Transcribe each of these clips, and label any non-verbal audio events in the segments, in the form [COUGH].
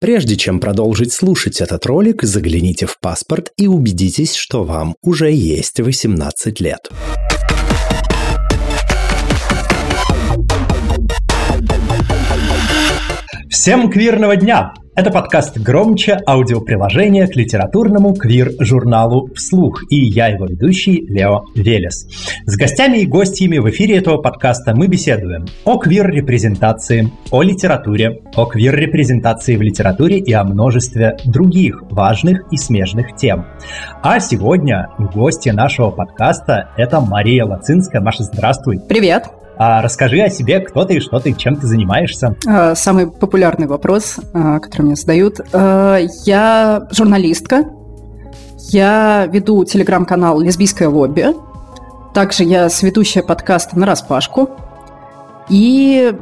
Прежде чем продолжить слушать этот ролик, загляните в паспорт и убедитесь, что вам уже есть 18 лет. Всем квирного дня! Это подкаст «Громче» аудиоприложение к литературному квир-журналу «Вслух» и я его ведущий Лео Велес. С гостями и гостями в эфире этого подкаста мы беседуем о квир-репрезентации, о литературе, о квир-репрезентации в литературе и о множестве других важных и смежных тем. А сегодня гости нашего подкаста – это Мария Лацинская. Маша, здравствуй! Привет! А расскажи о себе, кто ты, что ты, чем ты занимаешься. А, самый популярный вопрос, а, который мне задают. А, я журналистка. Я веду телеграм-канал «Лесбийское лобби». Также я сведущая подкаста «На распашку». И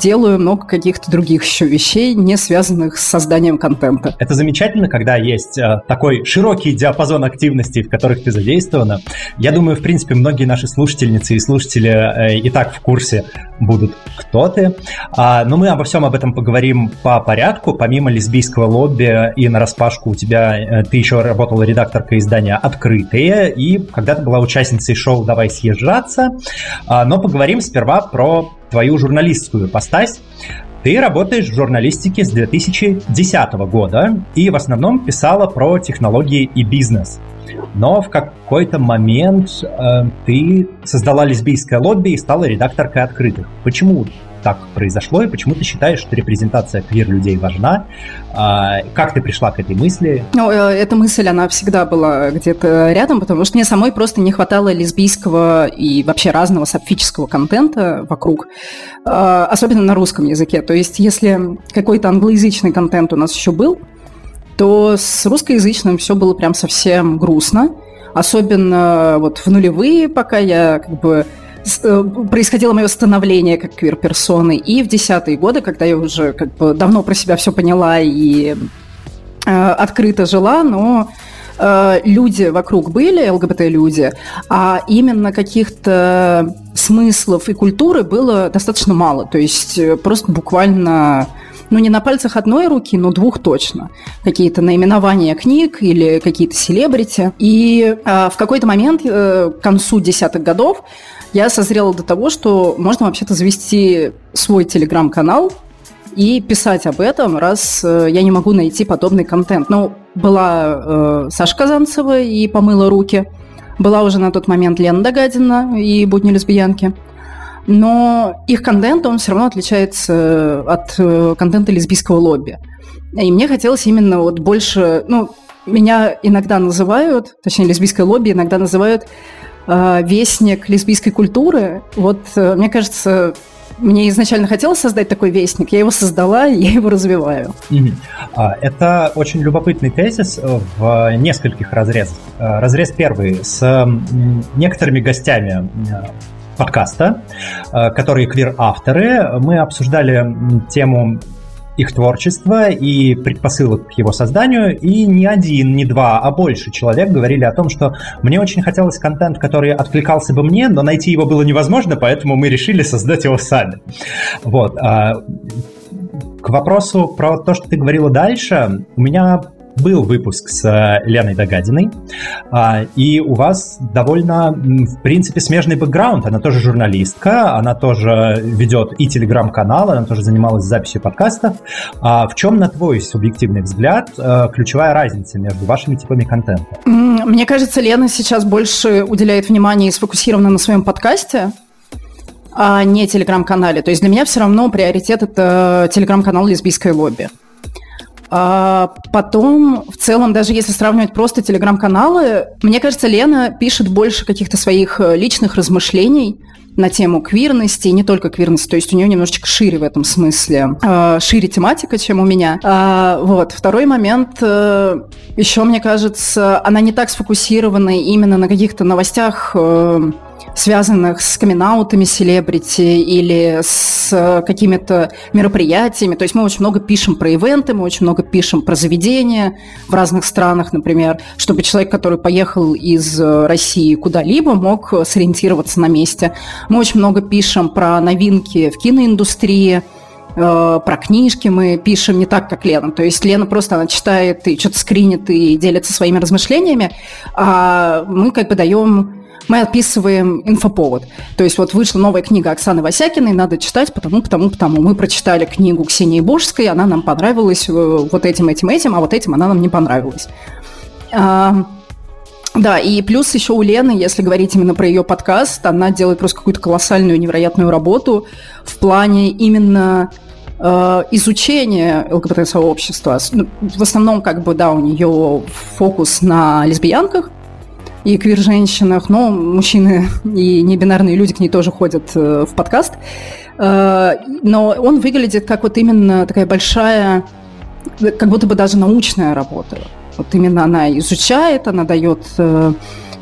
делаю много каких-то других еще вещей, не связанных с созданием контента. Это замечательно, когда есть э, такой широкий диапазон активностей, в которых ты задействована. Я думаю, в принципе, многие наши слушательницы и слушатели э, и так в курсе будут, кто ты. А, но мы обо всем об этом поговорим по порядку. Помимо лесбийского лобби и на распашку у тебя, э, ты еще работала редакторкой издания «Открытые», и когда ты была участницей шоу «Давай съезжаться». А, но поговорим сперва про твою журналистскую постась. Ты работаешь в журналистике с 2010 года и в основном писала про технологии и бизнес. Но в какой-то момент э, ты создала лесбийское лобби и стала редакторкой открытых. Почему так произошло, и почему ты считаешь, что репрезентация квир-людей важна? А, как ты пришла к этой мысли? Ну, э, эта мысль, она всегда была где-то рядом, потому что мне самой просто не хватало лесбийского и вообще разного сапфического контента вокруг, а, особенно на русском языке. То есть, если какой-то англоязычный контент у нас еще был, то с русскоязычным все было прям совсем грустно. Особенно вот в нулевые, пока я как бы происходило мое становление как квир-персоны. И в десятые годы, когда я уже как бы давно про себя все поняла и э, открыто жила, но э, люди вокруг были, ЛГБТ-люди, а именно каких-то смыслов и культуры было достаточно мало. То есть э, просто буквально ну, не на пальцах одной руки, но двух точно. Какие-то наименования книг или какие-то селебрити. И э, в какой-то момент, э, к концу десятых годов, я созрела до того, что можно вообще-то завести свой телеграм-канал и писать об этом, раз э, я не могу найти подобный контент. Ну, была э, Саша Казанцева и «Помыла руки», была уже на тот момент Лена Догадина и «Будни лесбиянки». Но их контент, он все равно отличается от э, контента лесбийского лобби. И мне хотелось именно вот больше... Ну, меня иногда называют, точнее, лесбийское лобби иногда называют э, вестник лесбийской культуры. Вот, э, мне кажется, мне изначально хотелось создать такой вестник, я его создала, [LAUGHS] я его развиваю. А, это очень любопытный тезис в нескольких разрезах. Э, разрез первый с некоторыми гостями э, подкаста, которые квир-авторы. Мы обсуждали тему их творчества и предпосылок к его созданию, и не один, не два, а больше человек говорили о том, что мне очень хотелось контент, который откликался бы мне, но найти его было невозможно, поэтому мы решили создать его сами. Вот. А, к вопросу про то, что ты говорила дальше, у меня был выпуск с э, Леной Догадиной, а, и у вас довольно, в принципе, смежный бэкграунд. Она тоже журналистка, она тоже ведет и телеграм-канал, она тоже занималась записью подкастов. А в чем, на твой субъективный взгляд, э, ключевая разница между вашими типами контента? Мне кажется, Лена сейчас больше уделяет внимание и сфокусирована на своем подкасте, а не телеграм-канале. То есть для меня все равно приоритет это телеграм-канал «Лесбийское лобби». А потом, в целом, даже если сравнивать просто телеграм-каналы, мне кажется, Лена пишет больше каких-то своих э, личных размышлений на тему квирности, и не только квирности, то есть у нее немножечко шире в этом смысле, э, шире тематика, чем у меня. А, вот. Второй момент, э, еще, мне кажется, она не так сфокусирована именно на каких-то новостях связанных с камин селебрити или с э, какими-то мероприятиями. То есть мы очень много пишем про ивенты, мы очень много пишем про заведения в разных странах, например, чтобы человек, который поехал из э, России куда-либо, мог сориентироваться на месте. Мы очень много пишем про новинки в киноиндустрии, Э, про книжки мы пишем не так, как Лена. То есть Лена просто она читает и что-то скринит и делится своими размышлениями, а мы как бы даем мы описываем инфоповод. То есть вот вышла новая книга Оксаны Васякиной, надо читать, потому, потому, потому. Мы прочитали книгу Ксении Божской, она нам понравилась э, вот этим, этим, этим, а вот этим она нам не понравилась. А, да, и плюс еще у Лены, если говорить именно про ее подкаст, она делает просто какую-то колоссальную, невероятную работу в плане именно э, изучения ЛГБТ-сообщества. Ну, в основном, как бы, да, у нее фокус на лесбиянках, и квир-женщинах, но мужчины и небинарные люди к ней тоже ходят э, в подкаст. Э, но он выглядит как вот именно такая большая, как будто бы даже научная работа. Вот именно она изучает, она дает э,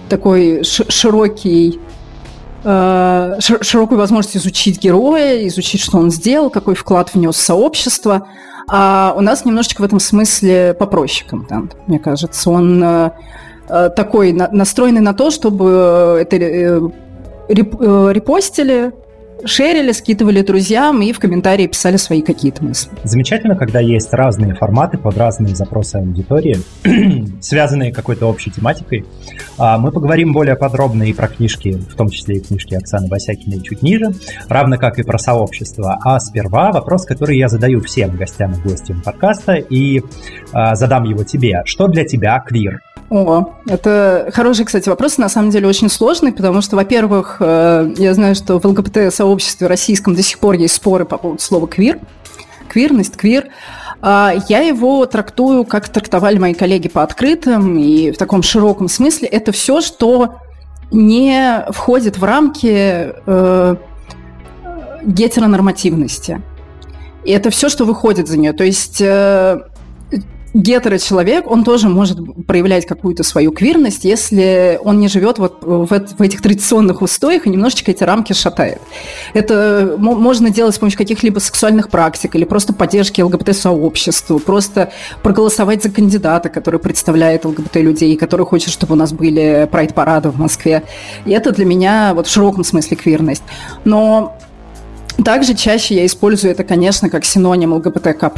такой широкий широкую возможность изучить героя, изучить, что он сделал, какой вклад внес в сообщество. А у нас немножечко в этом смысле попроще контент, мне кажется. Он такой настроенный на то, чтобы это э, э, репостили, шерили, скидывали друзьям и в комментарии писали свои какие-то мысли. Замечательно, когда есть разные форматы под разные запросы аудитории, [CLEARS THROAT] связанные какой-то общей тематикой. А, мы поговорим более подробно и про книжки, в том числе и книжки Оксаны Васякиной чуть ниже, равно как и про сообщество. А сперва вопрос, который я задаю всем гостям и гостям подкаста, и а, задам его тебе. Что для тебя квир? О, это хороший, кстати, вопрос, на самом деле очень сложный, потому что, во-первых, э, я знаю, что в ЛГБТ-сообществе российском до сих пор есть споры по поводу слова «квир», квирность, квир. А я его трактую, как трактовали мои коллеги по открытым и в таком широком смысле. Это все, что не входит в рамки э, гетеронормативности. И это все, что выходит за нее. То есть э, гетеро-человек, он тоже может проявлять какую-то свою квирность, если он не живет вот в, в этих традиционных устоях и немножечко эти рамки шатает. Это можно делать с помощью каких-либо сексуальных практик или просто поддержки ЛГБТ-сообществу, просто проголосовать за кандидата, который представляет ЛГБТ-людей, который хочет, чтобы у нас были прайд-парады в Москве. И это для меня вот в широком смысле квирность. Но также чаще я использую это, конечно, как синоним ЛГБТК+,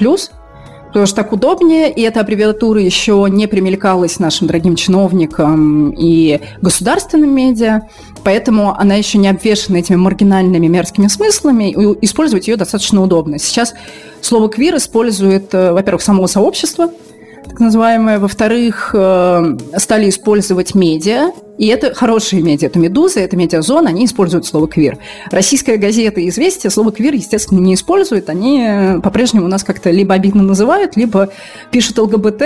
потому что так удобнее, и эта аббревиатура еще не примелькалась нашим дорогим чиновникам и государственным медиа, поэтому она еще не обвешена этими маргинальными мерзкими смыслами, и использовать ее достаточно удобно. Сейчас слово «квир» использует, э, во-первых, само сообщество – так называемые. Во-вторых, э, стали использовать медиа, и это хорошие медиа. Это «Медуза», это «Медиазон», они используют слово «квир». Российская газета «Известия» слово «квир», естественно, не используют. Они по-прежнему нас как-то либо обидно называют, либо пишут ЛГБТ,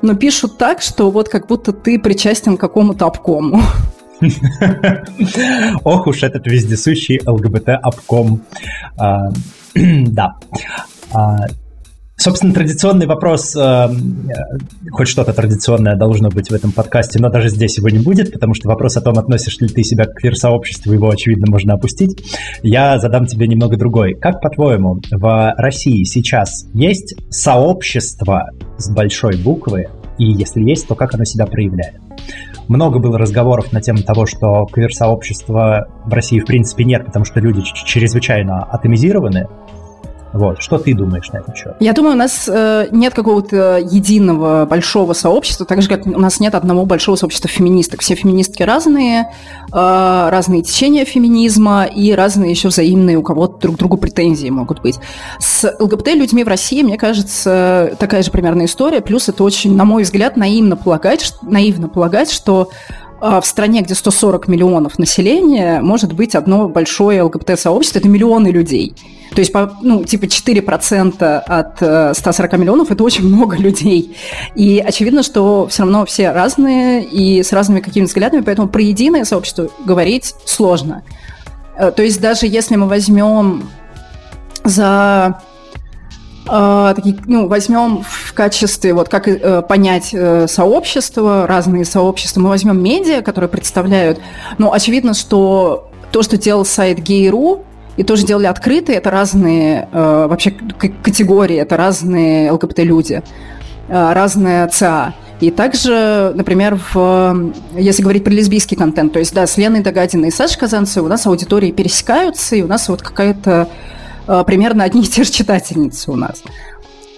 но пишут так, что вот как будто ты причастен к какому-то обкому. [LAUGHS] Ох уж этот вездесущий ЛГБТ-обком. А, [CLEARS THROAT] да. Собственно, традиционный вопрос, э, э, хоть что-то традиционное должно быть в этом подкасте, но даже здесь его не будет, потому что вопрос о том, относишь ли ты себя к квир-сообществу, его, очевидно, можно опустить. Я задам тебе немного другой. Как, по-твоему, в России сейчас есть сообщество с большой буквы, и если есть, то как оно себя проявляет? Много было разговоров на тему того, что квир-сообщества в России в принципе нет, потому что люди чрезвычайно атомизированы, вот. Что ты думаешь на этот счет? Я думаю, у нас э, нет какого-то единого большого сообщества, так же, как у нас нет одного большого сообщества феминисток. Все феминистки разные, э, разные течения феминизма и разные еще взаимные у кого-то друг другу претензии могут быть. С ЛГБТ-людьми в России, мне кажется, такая же примерная история. Плюс это очень, на мой взгляд, наивно полагать, наивно полагать что в стране, где 140 миллионов населения, может быть одно большое ЛГБТ-сообщество, это миллионы людей. То есть, ну, типа 4% от 140 э, миллионов – это очень много людей. И очевидно, что все равно все разные и с разными какими-то взглядами, поэтому про единое сообщество говорить сложно. Э, то есть даже если мы возьмем за ну, возьмем в качестве, вот как э, понять э, сообщество, разные сообщества, мы возьмем медиа, которые представляют, ну, очевидно, что то, что делал сайт Gay.ru, и тоже делали открытые, это разные э, вообще категории, это разные ЛГБТ-люди, разные ЦА. И также, например, в, если говорить про лесбийский контент, то есть, да, с Леной Догадиной и Сашей Казанцевой у нас аудитории пересекаются, и у нас вот какая-то примерно одни и те же читательницы у нас.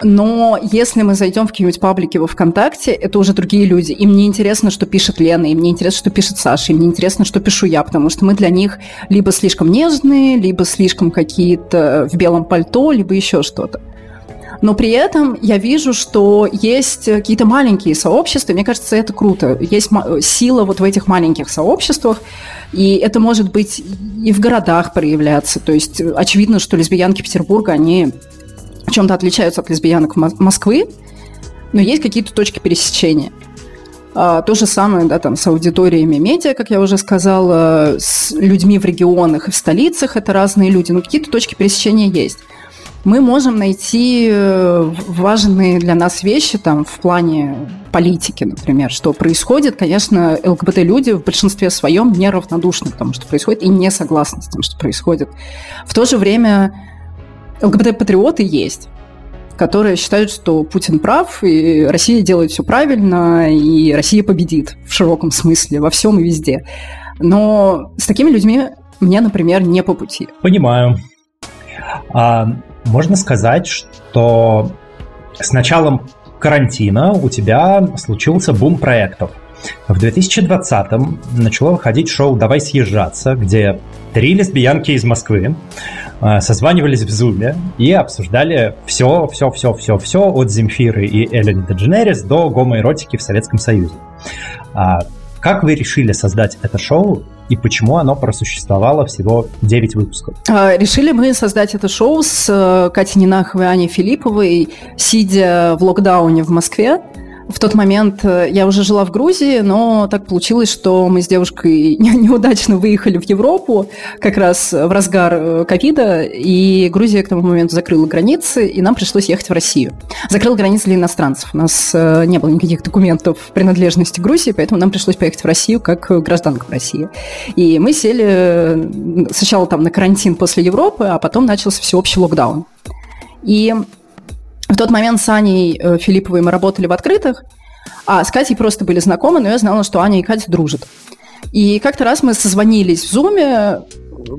Но если мы зайдем в какие-нибудь паблики во ВКонтакте, это уже другие люди. Им не интересно, что пишет Лена, им не интересно, что пишет Саша, им не интересно, что пишу я, потому что мы для них либо слишком нежные, либо слишком какие-то в белом пальто, либо еще что-то. Но при этом я вижу, что есть какие-то маленькие сообщества, мне кажется, это круто. Есть сила вот в этих маленьких сообществах, и это может быть и в городах проявляться. То есть очевидно, что лесбиянки Петербурга, они чем-то отличаются от лесбиянок Москвы, но есть какие-то точки пересечения. А, то же самое, да, там, с аудиториями медиа, как я уже сказала, с людьми в регионах и в столицах, это разные люди, но какие-то точки пересечения есть. Мы можем найти э, важные для нас вещи там, в плане политики, например, что происходит. Конечно, ЛГБТ-люди в большинстве своем неравнодушны к тому, что происходит, и не согласны с тем, что происходит. В то же время ЛГБТ-патриоты есть, которые считают, что Путин прав, и Россия делает все правильно, и Россия победит в широком смысле, во всем и везде. Но с такими людьми мне, например, не по пути. Понимаю. А, можно сказать, что с началом карантина у тебя случился бум проектов. В 2020-м начало выходить шоу «Давай съезжаться», где три лесбиянки из Москвы э, созванивались в Зуме и обсуждали все, все, все, все, все от Земфиры и Эллен Дедженерис до гомоэротики в Советском Союзе. А как вы решили создать это шоу и почему оно просуществовало всего 9 выпусков? А, решили мы создать это шоу с э, Катей Нинаховой и Аней Филипповой, сидя в локдауне в Москве. В тот момент э, я уже жила в Грузии, но так получилось, что мы с девушкой [LAUGHS] неудачно выехали в Европу, как раз в разгар э, ковида, и Грузия к тому моменту закрыла границы, и нам пришлось ехать в Россию. Закрыла границы для иностранцев. У нас э, не было никаких документов принадлежности Грузии, поэтому нам пришлось поехать в Россию как гражданка России. И мы сели сначала там на карантин после Европы, а потом начался всеобщий локдаун. И тот момент с Аней э, Филипповой мы работали в открытых, а с Катей просто были знакомы, но я знала, что Аня и Катя дружат. И как-то раз мы созвонились в Зуме,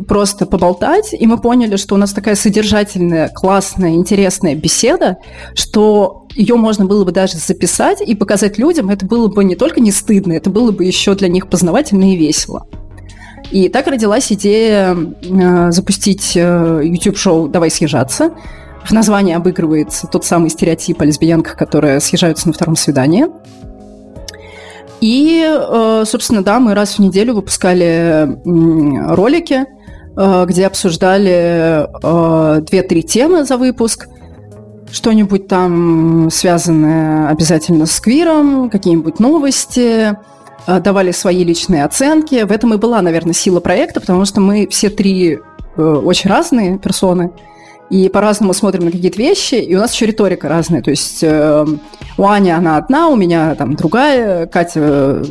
просто поболтать, и мы поняли, что у нас такая содержательная, классная, интересная беседа, что ее можно было бы даже записать и показать людям, это было бы не только не стыдно, это было бы еще для них познавательно и весело. И так родилась идея э, запустить э, YouTube-шоу «Давай съезжаться», в названии обыгрывается тот самый стереотип о лесбиянках, которые съезжаются на втором свидании. И, э, собственно, да, мы раз в неделю выпускали ролики, э, где обсуждали э, две-три темы за выпуск. Что-нибудь там связанное обязательно с квиром, какие-нибудь новости, давали свои личные оценки. В этом и была, наверное, сила проекта, потому что мы все три очень разные персоны – и по-разному смотрим на какие-то вещи, и у нас еще риторика разная. То есть э, у Ани она одна, у меня там другая, Катя э,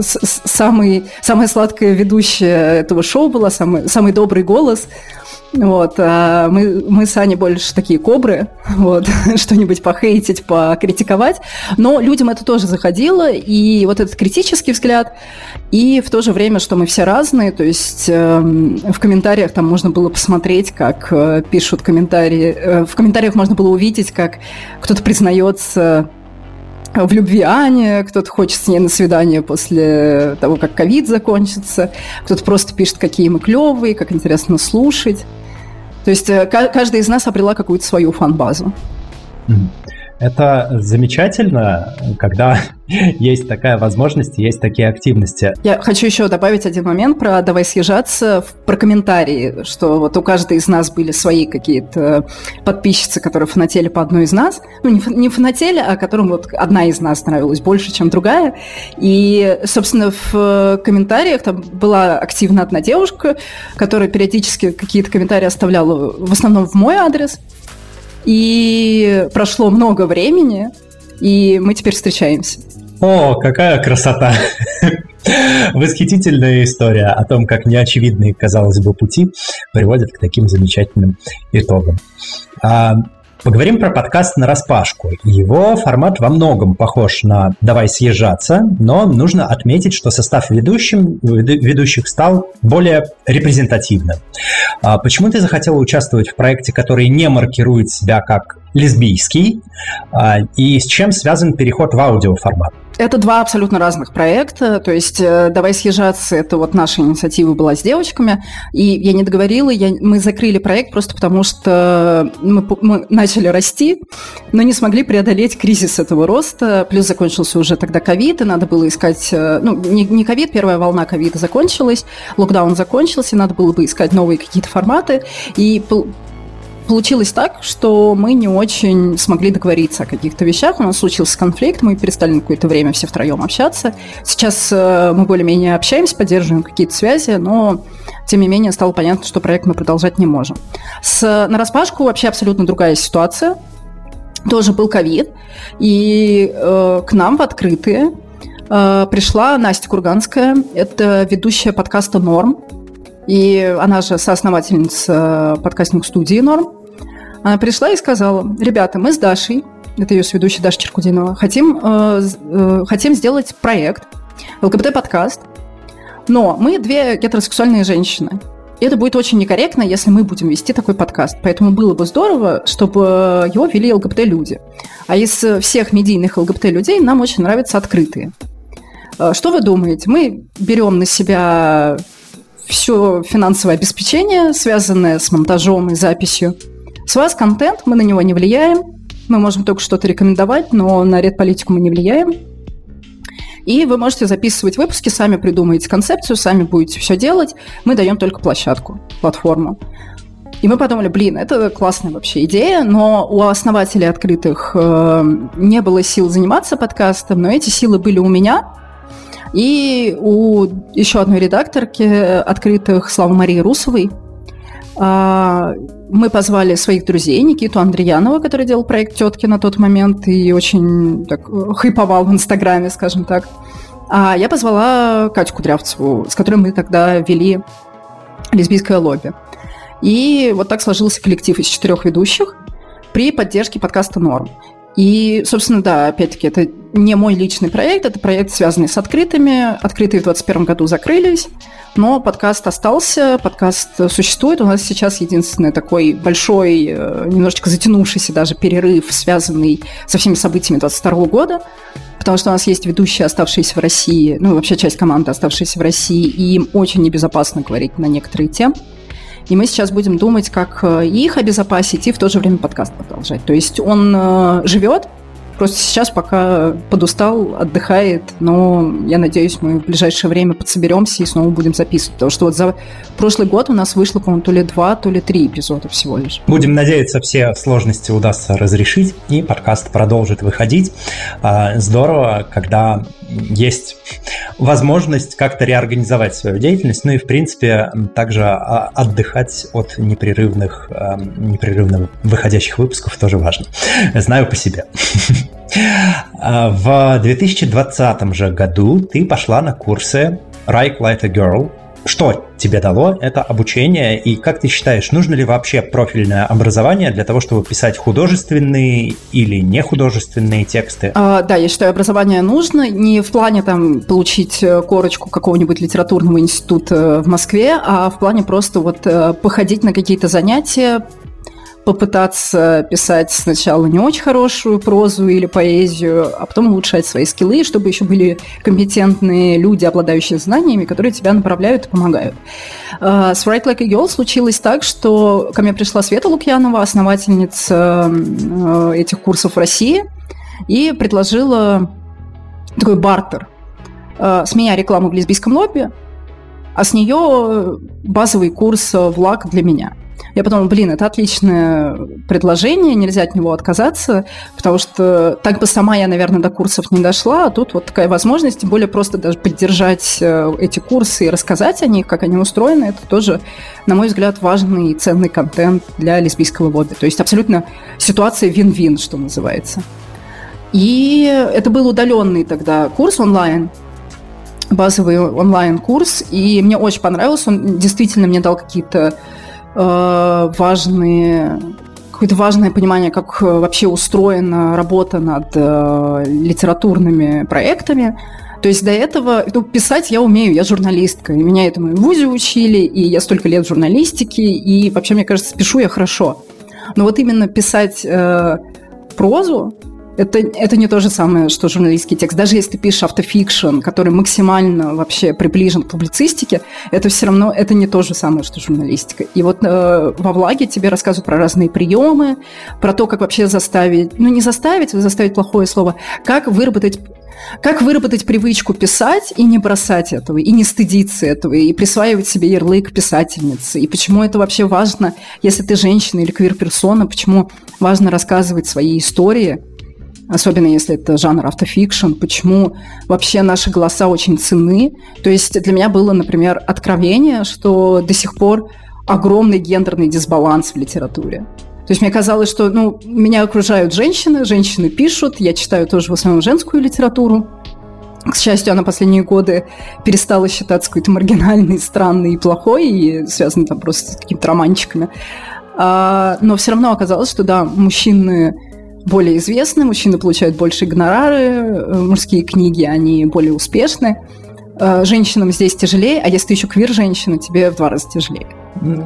самый, самая сладкая ведущая этого шоу была, самый, самый добрый голос. Вот, а мы, мы с Аней больше такие кобры, [LAUGHS] вот, [LAUGHS] что-нибудь похейтить, покритиковать, но людям это тоже заходило, и вот этот критический взгляд, и в то же время, что мы все разные, то есть э, в комментариях там можно было посмотреть, как э, пишут комментарии, э, в комментариях можно было увидеть, как кто-то признается в любви Ане, кто-то хочет с ней на свидание после того, как ковид закончится, кто-то просто пишет, какие мы клевые, как интересно слушать. То есть э, каждая из нас обрела какую-то свою фан-базу. Это замечательно, когда [LAUGHS] есть такая возможность, есть такие активности. Я хочу еще добавить один момент про «давай съезжаться», про комментарии, что вот у каждой из нас были свои какие-то подписчицы, которые фанатели по одной из нас. Ну, не, не фанатели, а которым вот одна из нас нравилась больше, чем другая. И, собственно, в комментариях там была активна одна девушка, которая периодически какие-то комментарии оставляла в основном в мой адрес, и прошло много времени, и мы теперь встречаемся. О, какая красота! [LAUGHS] Восхитительная история о том, как неочевидные, казалось бы, пути приводят к таким замечательным итогам. Поговорим про подкаст на распашку. Его формат во многом похож на «Давай съезжаться», но нужно отметить, что состав ведущим, ведущих стал более репрезентативным. А почему ты захотела участвовать в проекте, который не маркирует себя как лесбийский, а, и с чем связан переход в аудиоформат? Это два абсолютно разных проекта. То есть э, «Давай съезжаться» — это вот наша инициатива была с девочками. И я не договорила, я, мы закрыли проект просто потому, что мы, мы начали расти, но не смогли преодолеть кризис этого роста. Плюс закончился уже тогда ковид, и надо было искать... Э, ну, не ковид, первая волна ковида закончилась, локдаун закончился, надо было бы искать новые какие-то форматы. И получилось так, что мы не очень смогли договориться о каких-то вещах. У нас случился конфликт, мы перестали на какое-то время все втроем общаться. Сейчас э, мы более-менее общаемся, поддерживаем какие-то связи, но тем не менее стало понятно, что проект мы продолжать не можем. С нараспашку вообще абсолютно другая ситуация. Тоже был ковид, и э, к нам в открытые э, пришла Настя Курганская, это ведущая подкаста «Норм», и она же соосновательница подкастинг-студии «Норм». Она пришла и сказала, ребята, мы с Дашей, это ее сведущая Даша Черкудинова, хотим, э, э, хотим сделать проект, ЛГБТ-подкаст, но мы две гетеросексуальные женщины. И это будет очень некорректно, если мы будем вести такой подкаст. Поэтому было бы здорово, чтобы его вели ЛГБТ-люди. А из всех медийных ЛГБТ-людей нам очень нравятся открытые. Э, что вы думаете? Мы берем на себя все финансовое обеспечение, связанное с монтажом и записью. С вас контент, мы на него не влияем. Мы можем только что-то рекомендовать, но на редполитику мы не влияем. И вы можете записывать выпуски, сами придумаете концепцию, сами будете все делать. Мы даем только площадку, платформу. И мы подумали, блин, это классная вообще идея, но у основателей открытых э, не было сил заниматься подкастом, но эти силы были у меня, и у еще одной редакторки открытых Славы Марии Русовой а, мы позвали своих друзей, Никиту Андреянова, который делал проект «Тетки» на тот момент и очень так, хайповал в Инстаграме, скажем так. А я позвала Катю Кудрявцеву, с которой мы тогда вели лесбийское лобби. И вот так сложился коллектив из четырех ведущих при поддержке подкаста «Норм». И, собственно, да, опять-таки, это не мой личный проект, это проект, связанный с открытыми. Открытые в 2021 году закрылись, но подкаст остался, подкаст существует. У нас сейчас единственный такой большой, э, немножечко затянувшийся даже перерыв, связанный со всеми событиями 2022 года, потому что у нас есть ведущие, оставшиеся в России, ну, вообще часть команды, оставшиеся в России, и им очень небезопасно говорить на некоторые темы. И мы сейчас будем думать, как э, их обезопасить и в то же время подкаст продолжать. То есть он э, живет, Просто сейчас пока подустал, отдыхает, но я надеюсь, мы в ближайшее время подсоберемся и снова будем записывать. Потому что вот за прошлый год у нас вышло, по-моему, то ли два, то ли три эпизода всего лишь. Будем надеяться, все сложности удастся разрешить, и подкаст продолжит выходить. А, здорово, когда есть возможность как-то реорганизовать свою деятельность, ну и, в принципе, также а, отдыхать от непрерывных, непрерывно выходящих выпусков тоже важно. Знаю по себе. [LAUGHS] А, в 2020 же году ты пошла на курсы Write Like a Girl. Что тебе дало это обучение и как ты считаешь, нужно ли вообще профильное образование для того, чтобы писать художественные или нехудожественные тексты? А, да, я считаю, образование нужно не в плане там получить э, корочку какого-нибудь литературного института в Москве, а в плане просто вот э, походить на какие-то занятия, попытаться писать сначала не очень хорошую прозу или поэзию, а потом улучшать свои скиллы, чтобы еще были компетентные люди, обладающие знаниями, которые тебя направляют и помогают. А, с Write Like a Girl случилось так, что ко мне пришла Света Лукьянова, основательница э, этих курсов в России, и предложила такой бартер. Э, с меня рекламу в лесбийском лобби, а с нее базовый курс в лак для меня – я подумала, блин, это отличное предложение, нельзя от него отказаться, потому что так бы сама я, наверное, до курсов не дошла, а тут вот такая возможность, тем более просто даже поддержать э, эти курсы и рассказать о них, как они устроены, это тоже, на мой взгляд, важный и ценный контент для лесбийского лобби. То есть абсолютно ситуация вин-вин, что называется. И это был удаленный тогда курс онлайн, базовый онлайн-курс, и мне очень понравился, он действительно мне дал какие-то важные какое-то важное понимание, как вообще устроена работа над э, литературными проектами. То есть до этого ну, писать я умею, я журналистка, и меня этому и в ВУЗе учили, и я столько лет в журналистике, и вообще, мне кажется, пишу я хорошо. Но вот именно писать э, прозу, это, это не то же самое, что журналистский текст. Даже если ты пишешь автофикшн, который максимально вообще приближен к публицистике, это все равно это не то же самое, что журналистика. И вот э, во влаге тебе рассказывают про разные приемы, про то, как вообще заставить, ну не заставить, заставить плохое слово, как выработать как выработать привычку писать и не бросать этого, и не стыдиться этого, и присваивать себе ярлык писательницы? И почему это вообще важно, если ты женщина или квир-персона, почему важно рассказывать свои истории, особенно если это жанр автофикшн, почему вообще наши голоса очень ценны. То есть для меня было, например, откровение, что до сих пор огромный гендерный дисбаланс в литературе. То есть мне казалось, что ну, меня окружают женщины, женщины пишут, я читаю тоже в основном женскую литературу. К счастью, она последние годы перестала считаться какой-то маргинальной, странной и плохой, и связанной там просто с какими-то романчиками. А, но все равно оказалось, что да, мужчины более известны, мужчины получают больше гонорары, э, мужские книги, они более успешны. Э, женщинам здесь тяжелее, а если ты еще квир-женщина, тебе в два раза тяжелее.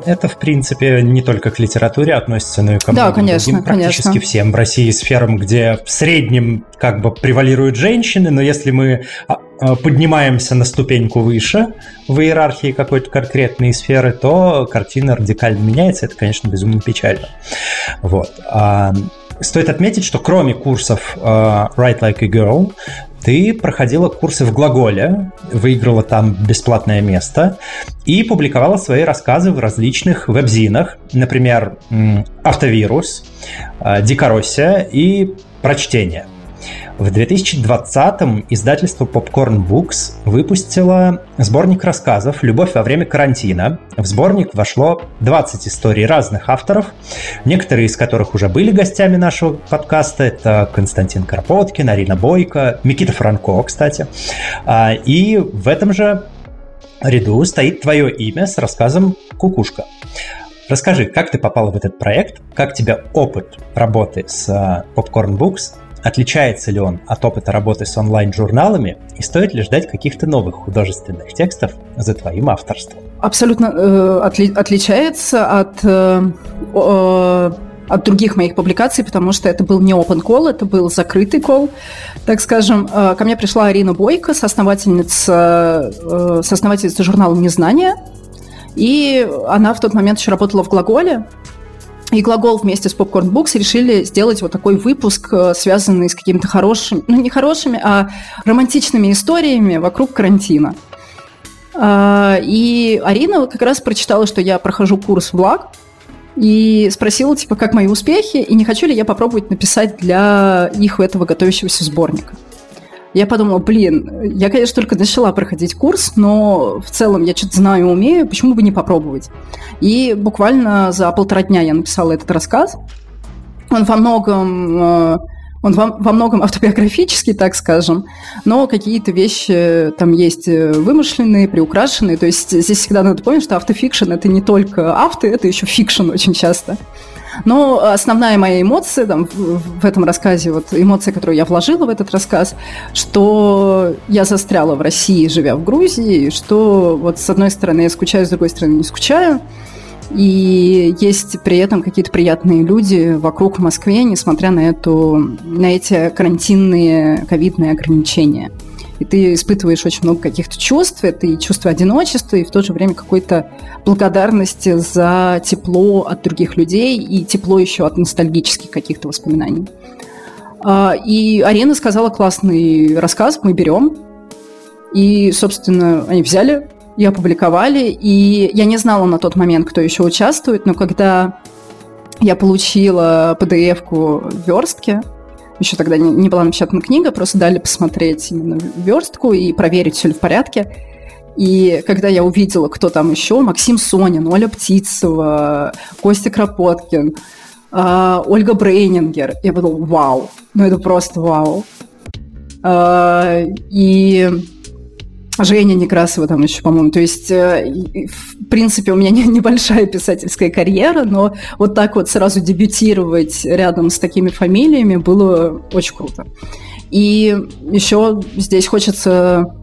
Это, в принципе, не только к литературе относится, но и к да, конечно, другим, практически конечно. всем в России сферам, где в среднем как бы превалируют женщины, но если мы а, а, поднимаемся на ступеньку выше в иерархии какой-то конкретной сферы, то картина радикально меняется. Это, конечно, безумно печально. Вот. Стоит отметить, что кроме курсов Write Like a Girl, ты проходила курсы в глаголе, выиграла там бесплатное место и публиковала свои рассказы в различных веб-зинах, например, «Автовирус», «Дикороссия» и «Прочтение». В 2020-м издательство Popcorn Books выпустило сборник рассказов «Любовь во время карантина». В сборник вошло 20 историй разных авторов, некоторые из которых уже были гостями нашего подкаста. Это Константин Карпоткин, Арина Бойко, Микита Франко, кстати. А, и в этом же ряду стоит твое имя с рассказом «Кукушка». Расскажи, как ты попала в этот проект, как тебя опыт работы с а, Popcorn Books Отличается ли он от опыта работы с онлайн-журналами и стоит ли ждать каких-то новых художественных текстов за твоим авторством? Абсолютно э, отли- отличается от, э, э, от других моих публикаций, потому что это был не open call, это был закрытый call, так скажем. Э, ко мне пришла Арина Бойко, соосновательница, э, соосновательница журнала «Незнание», и она в тот момент еще работала в «Глаголе», и глагол вместе с Popcorn Books решили сделать вот такой выпуск, э, связанный с какими-то хорошими, ну не хорошими, а романтичными историями вокруг карантина. А, и Арина как раз прочитала, что я прохожу курс влаг, и спросила, типа, как мои успехи, и не хочу ли я попробовать написать для их этого готовящегося сборника. Я подумала, блин, я, конечно, только начала проходить курс, но в целом я что-то знаю и умею, почему бы не попробовать? И буквально за полтора дня я написала этот рассказ. Он во многом э, он во, во многом автобиографический, так скажем, но какие-то вещи там есть э, вымышленные, приукрашенные. То есть здесь всегда надо помнить, что автофикшн – это не только авто, это еще fiction очень часто. Но основная моя эмоция там, в, этом рассказе, вот эмоция, которую я вложила в этот рассказ, что я застряла в России, живя в Грузии, что вот с одной стороны я скучаю, с другой стороны не скучаю. И есть при этом какие-то приятные люди вокруг в Москве, несмотря на, эту, на эти карантинные ковидные ограничения и ты испытываешь очень много каких-то чувств, это и чувство одиночества, и в то же время какой-то благодарности за тепло от других людей и тепло еще от ностальгических каких-то воспоминаний. А, и Арена сказала классный рассказ, мы берем. И, собственно, они взяли и опубликовали. И я не знала на тот момент, кто еще участвует, но когда я получила PDF-ку в верстке, еще тогда не, не была напечатана книга, просто дали посмотреть именно верстку и проверить, все ли в порядке. И когда я увидела, кто там еще, Максим Сонин, Оля Птицева, Костя Кропоткин, э, Ольга Брейнингер, я подумала, вау, ну это просто вау. Э, и Женя Некрасова там еще, по-моему. То есть, э, в принципе, у меня [LAUGHS] небольшая писательская карьера, но вот так вот сразу дебютировать рядом с такими фамилиями было очень круто. И еще здесь хочется,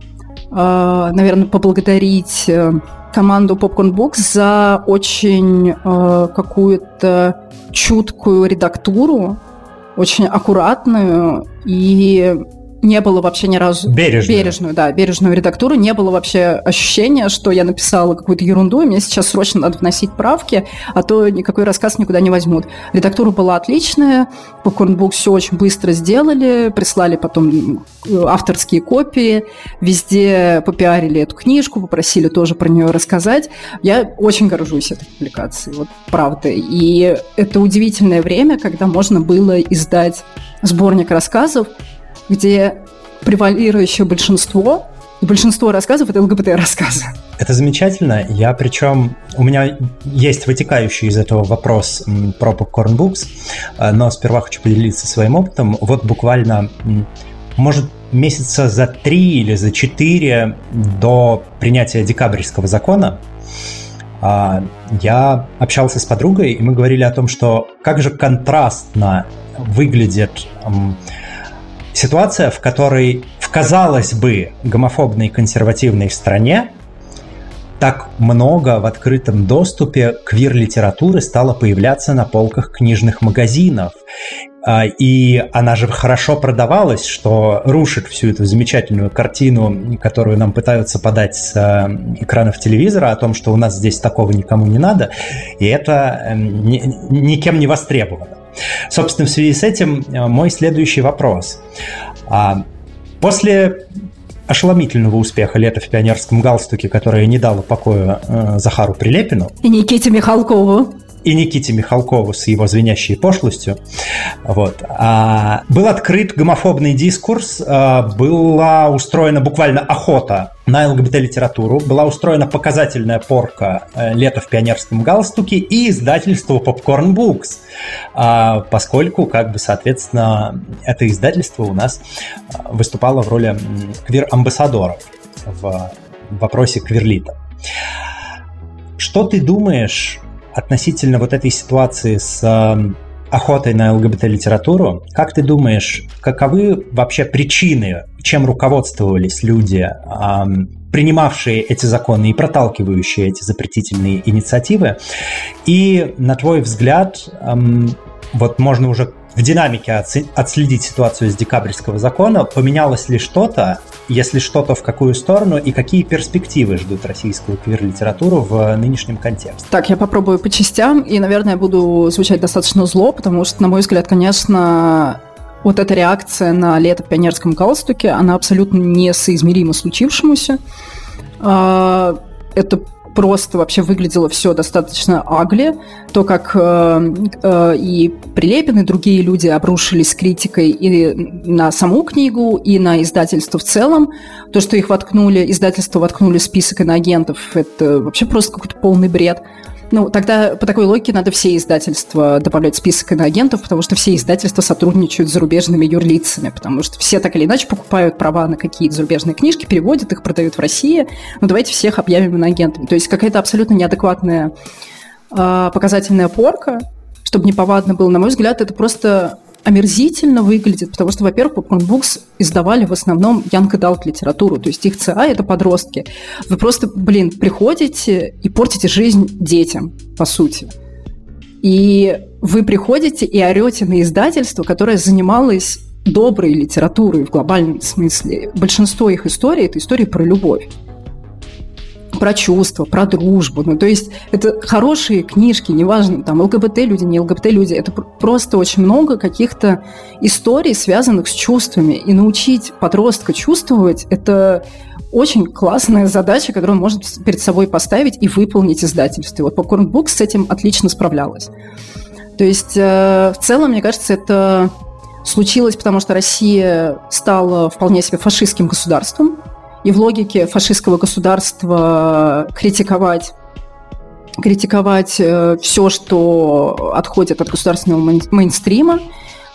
э, наверное, поблагодарить э, команду Popcorn Books за очень какую-то чуткую редактуру, очень аккуратную и не было вообще ни разу... Бережную. Бережную, да, бережную редактуру. Не было вообще ощущения, что я написала какую-то ерунду, и мне сейчас срочно надо вносить правки, а то никакой рассказ никуда не возьмут. Редактура была отличная, Popcorn все очень быстро сделали, прислали потом авторские копии, везде попиарили эту книжку, попросили тоже про нее рассказать. Я очень горжусь этой публикацией, вот правда. И это удивительное время, когда можно было издать сборник рассказов, где превалирующее большинство, и большинство рассказов – это ЛГБТ-рассказы. Это замечательно. Я причем... У меня есть вытекающий из этого вопрос про Popcorn Books, э, но сперва хочу поделиться своим опытом. Вот буквально, может, месяца за три или за четыре до принятия декабрьского закона а, я общался с подругой, и мы говорили о том, что как же контрастно выглядит ситуация, в которой в, казалось бы, гомофобной консервативной стране так много в открытом доступе квир-литературы стало появляться на полках книжных магазинов. А, и она же хорошо продавалась, что рушит всю эту замечательную картину, которую нам пытаются подать с э, экранов телевизора, о том, что у нас здесь такого никому не надо, и это эм, никем не востребовано. Собственно, в связи с этим э, мой следующий вопрос. А, после ошеломительного успеха лета в пионерском галстуке, которое не дало покоя э, Захару Прилепину. И Никите Михалкову и Никите Михалкову с его звенящей пошлостью. Вот. А, был открыт гомофобный дискурс, а, была устроена буквально охота на ЛГБТ-литературу, была устроена показательная порка э, «Лето в пионерском галстуке» и издательство Popcorn Books, а, поскольку, как бы, соответственно, это издательство у нас а, выступало в роли квир-амбассадоров в вопросе квирлита. Что ты думаешь относительно вот этой ситуации с э, охотой на ЛГБТ-литературу, как ты думаешь, каковы вообще причины, чем руководствовались люди, э, принимавшие эти законы и проталкивающие эти запретительные инициативы? И, на твой взгляд, э, вот можно уже в динамике отследить ситуацию с декабрьского закона, поменялось ли что-то, если что-то в какую сторону, и какие перспективы ждут российскую квир-литературу в нынешнем контексте? Так, я попробую по частям, и, наверное, буду звучать достаточно зло, потому что, на мой взгляд, конечно, вот эта реакция на лето в пионерском галстуке, она абсолютно несоизмерима случившемуся. А, это просто вообще выглядело все достаточно агли. То, как э, э, и Прилепин, и другие люди обрушились критикой и на саму книгу, и на издательство в целом. То, что их воткнули, издательство воткнули список иноагентов, это вообще просто какой-то полный бред. Ну, тогда по такой логике надо все издательства добавлять в список иноагентов, потому что все издательства сотрудничают с зарубежными юрлицами, потому что все так или иначе покупают права на какие-то зарубежные книжки, переводят их, продают в России. Ну, давайте всех объявим иноагентами. То есть какая-то абсолютно неадекватная э, показательная порка, чтобы неповадно было, на мой взгляд, это просто омерзительно выглядит, потому что, во-первых, Popcorn Books издавали в основном young adult литературу, то есть их ЦА – это подростки. Вы просто, блин, приходите и портите жизнь детям, по сути. И вы приходите и орете на издательство, которое занималось доброй литературой в глобальном смысле. Большинство их историй – это истории про любовь про чувства, про дружбу. Ну, то есть это хорошие книжки, неважно, там, ЛГБТ-люди, не ЛГБТ-люди. Это просто очень много каких-то историй, связанных с чувствами. И научить подростка чувствовать – это очень классная задача, которую он может перед собой поставить и выполнить издательство. вот Popcorn Books с этим отлично справлялась. То есть э, в целом, мне кажется, это случилось, потому что Россия стала вполне себе фашистским государством, и в логике фашистского государства критиковать критиковать э, все, что отходит от государственного мейнстрима,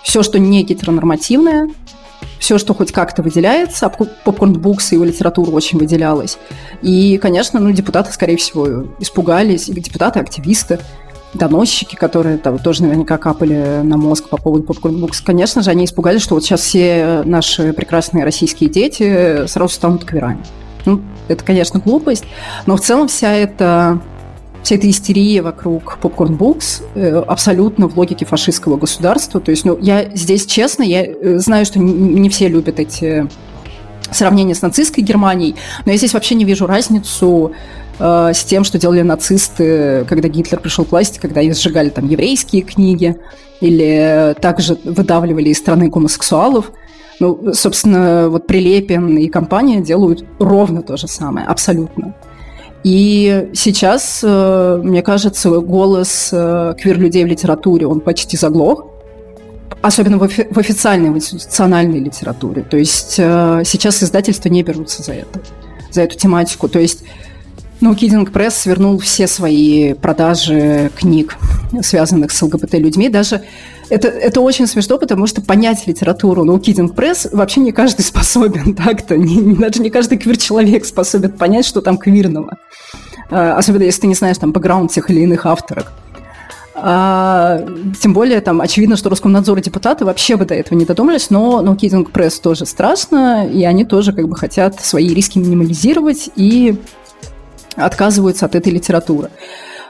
все, что не гетеронормативное, все, что хоть как-то выделяется, а попкорн-букс и его литература очень выделялась. И, конечно, ну, депутаты, скорее всего, испугались, и депутаты, активисты, доносчики, которые там тоже наверняка капали на мозг по поводу попкорн-букс, конечно же, они испугались, что вот сейчас все наши прекрасные российские дети сразу станут кверами. Ну, это, конечно, глупость, но в целом вся эта вся эта истерия вокруг Popcorn Books э, абсолютно в логике фашистского государства. То есть, ну, я здесь честно, я э, знаю, что не все любят эти сравнения с нацистской Германией, но я здесь вообще не вижу разницу э, с тем, что делали нацисты, когда Гитлер пришел к власти, когда они сжигали там еврейские книги или также выдавливали из страны гомосексуалов. Ну, собственно, вот Прилепин и компания делают ровно то же самое, абсолютно. И сейчас, э, мне кажется, голос э, квир-людей в литературе, он почти заглох, особенно в, в официальной, в институциональной литературе. То есть сейчас издательства не берутся за это, за эту тематику. То есть ну, Кидинг Пресс свернул все свои продажи книг, связанных с ЛГБТ-людьми. Даже это, это очень смешно, потому что понять литературу No Kidding Press вообще не каждый [LAUGHS] способен так-то. Даже не каждый квир-человек способен понять, что там квирного. А, особенно если ты не знаешь там бэкграунд тех или иных авторов. А, тем более, там, очевидно, что Роскомнадзор и депутаты вообще бы до этого не додумались, но, No Kidding Press тоже страшно, и они тоже как бы хотят свои риски минимализировать и отказываются от этой литературы.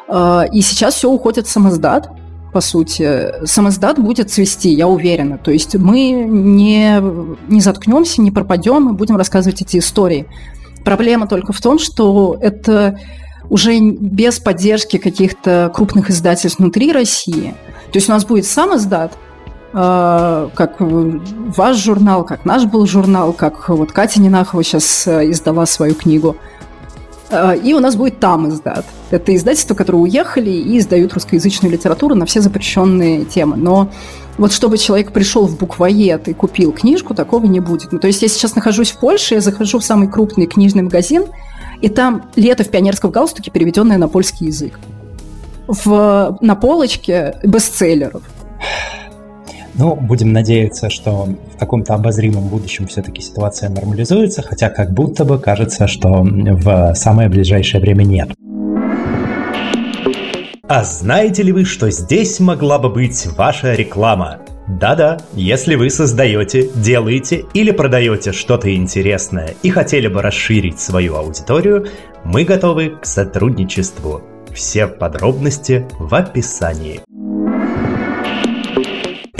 А, и сейчас все уходит в самоздат, по сути. Самоздат будет цвести, я уверена. То есть мы не, не заткнемся, не пропадем и будем рассказывать эти истории. Проблема только в том, что это уже без поддержки каких-то крупных издательств внутри России. То есть у нас будет сам издат, а, как ваш журнал, как наш был журнал, как вот Катя Нинахова сейчас э, издала свою книгу – и у нас будет там издат. Это издательства, которые уехали и издают русскоязычную литературу на все запрещенные темы. Но вот чтобы человек пришел в буквоед и купил книжку, такого не будет. Ну, то есть я сейчас нахожусь в Польше, я захожу в самый крупный книжный магазин, и там «Лето в пионерском галстуке», переведенное на польский язык. В, на полочке бестселлеров. Ну, будем надеяться, что в каком-то обозримом будущем все-таки ситуация нормализуется, хотя как будто бы кажется, что в самое ближайшее время нет. А знаете ли вы, что здесь могла бы быть ваша реклама? Да-да, если вы создаете, делаете или продаете что-то интересное и хотели бы расширить свою аудиторию, мы готовы к сотрудничеству. Все подробности в описании.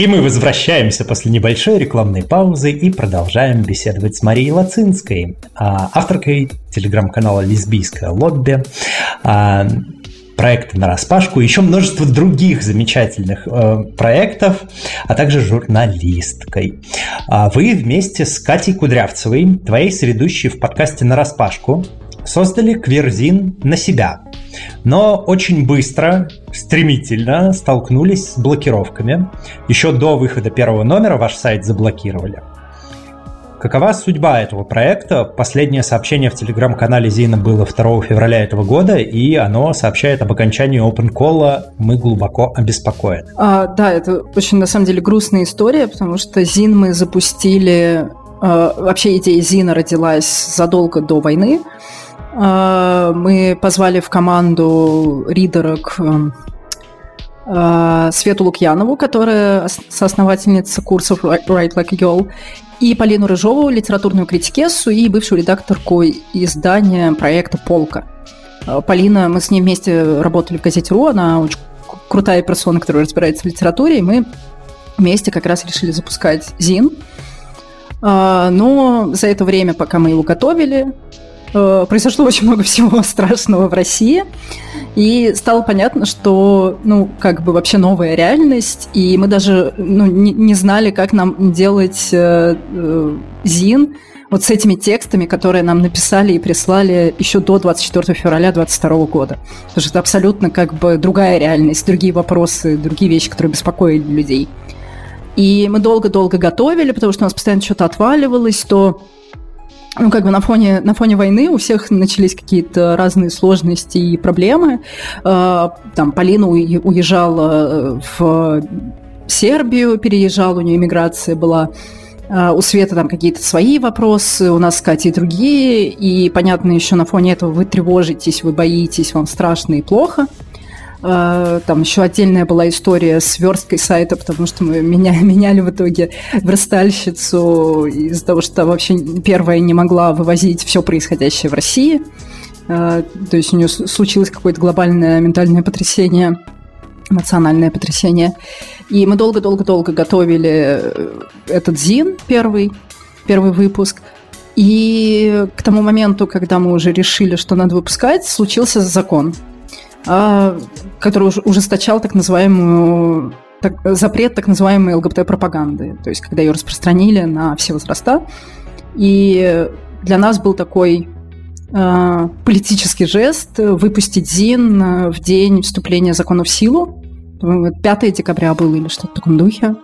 И мы возвращаемся после небольшой рекламной паузы и продолжаем беседовать с Марией Лацинской, а, авторкой телеграм-канала «Лесбийское лобби», а, проекта на распашку, еще множество других замечательных э, проектов, а также журналисткой. А вы вместе с Катей Кудрявцевой, твоей соведущей в подкасте на распашку, создали кверзин на себя. Но очень быстро, стремительно столкнулись с блокировками. Еще до выхода первого номера ваш сайт заблокировали. Какова судьба этого проекта? Последнее сообщение в телеграм-канале Зина было 2 февраля этого года, и оно сообщает об окончании Open Call. Мы глубоко обеспокоены. А, да, это очень, на самом деле, грустная история, потому что Зин мы запустили... А, вообще идея Зина родилась задолго до войны. А, мы позвали в команду ридерок а, Свету Лукьянову, которая соосновательница курсов Write Like a Girl, и Полину Рыжову, литературную критикессу и бывшую редакторку издания проекта «Полка». А, Полина, мы с ней вместе работали в газете «Ру», она очень крутая персона, которая разбирается в литературе, и мы вместе как раз решили запускать ЗИН. Но за это время, пока мы его готовили, Э, произошло очень много всего [LAUGHS] страшного в России, и стало понятно, что, ну, как бы вообще новая реальность, и мы даже, ну, не, не знали, как нам делать э, э, ЗИН вот с этими текстами, которые нам написали и прислали еще до 24 февраля 2022 года. Потому что это абсолютно как бы другая реальность, другие вопросы, другие вещи, которые беспокоили людей. И мы долго-долго готовили, потому что у нас постоянно что-то отваливалось, то ну, как бы на фоне, на фоне войны у всех начались какие-то разные сложности и проблемы. А, там Полина уезжала в Сербию, переезжала, у нее иммиграция была. у Света там какие-то свои вопросы, у нас с Катей другие, и, понятно, еще на фоне этого вы тревожитесь, вы боитесь, вам страшно и плохо. А, там еще отдельная была история с версткой сайта, потому что мы меня, [LAUGHS] меняли в итоге верстальщицу из-за того, что вообще первая не могла вывозить все происходящее в России. А, то есть у нее случилось какое-то глобальное ментальное потрясение, эмоциональное потрясение. И мы долго-долго-долго готовили э, этот ЗИН первый, первый выпуск. И к тому моменту, когда мы уже решили, что надо выпускать, случился закон – который ужесточал так называемую так, запрет так называемой ЛГБТ-пропаганды, то есть когда ее распространили на все возраста. И для нас был такой э, политический жест выпустить ЗИН в день вступления закона в силу. 5 декабря был или что-то в таком духе.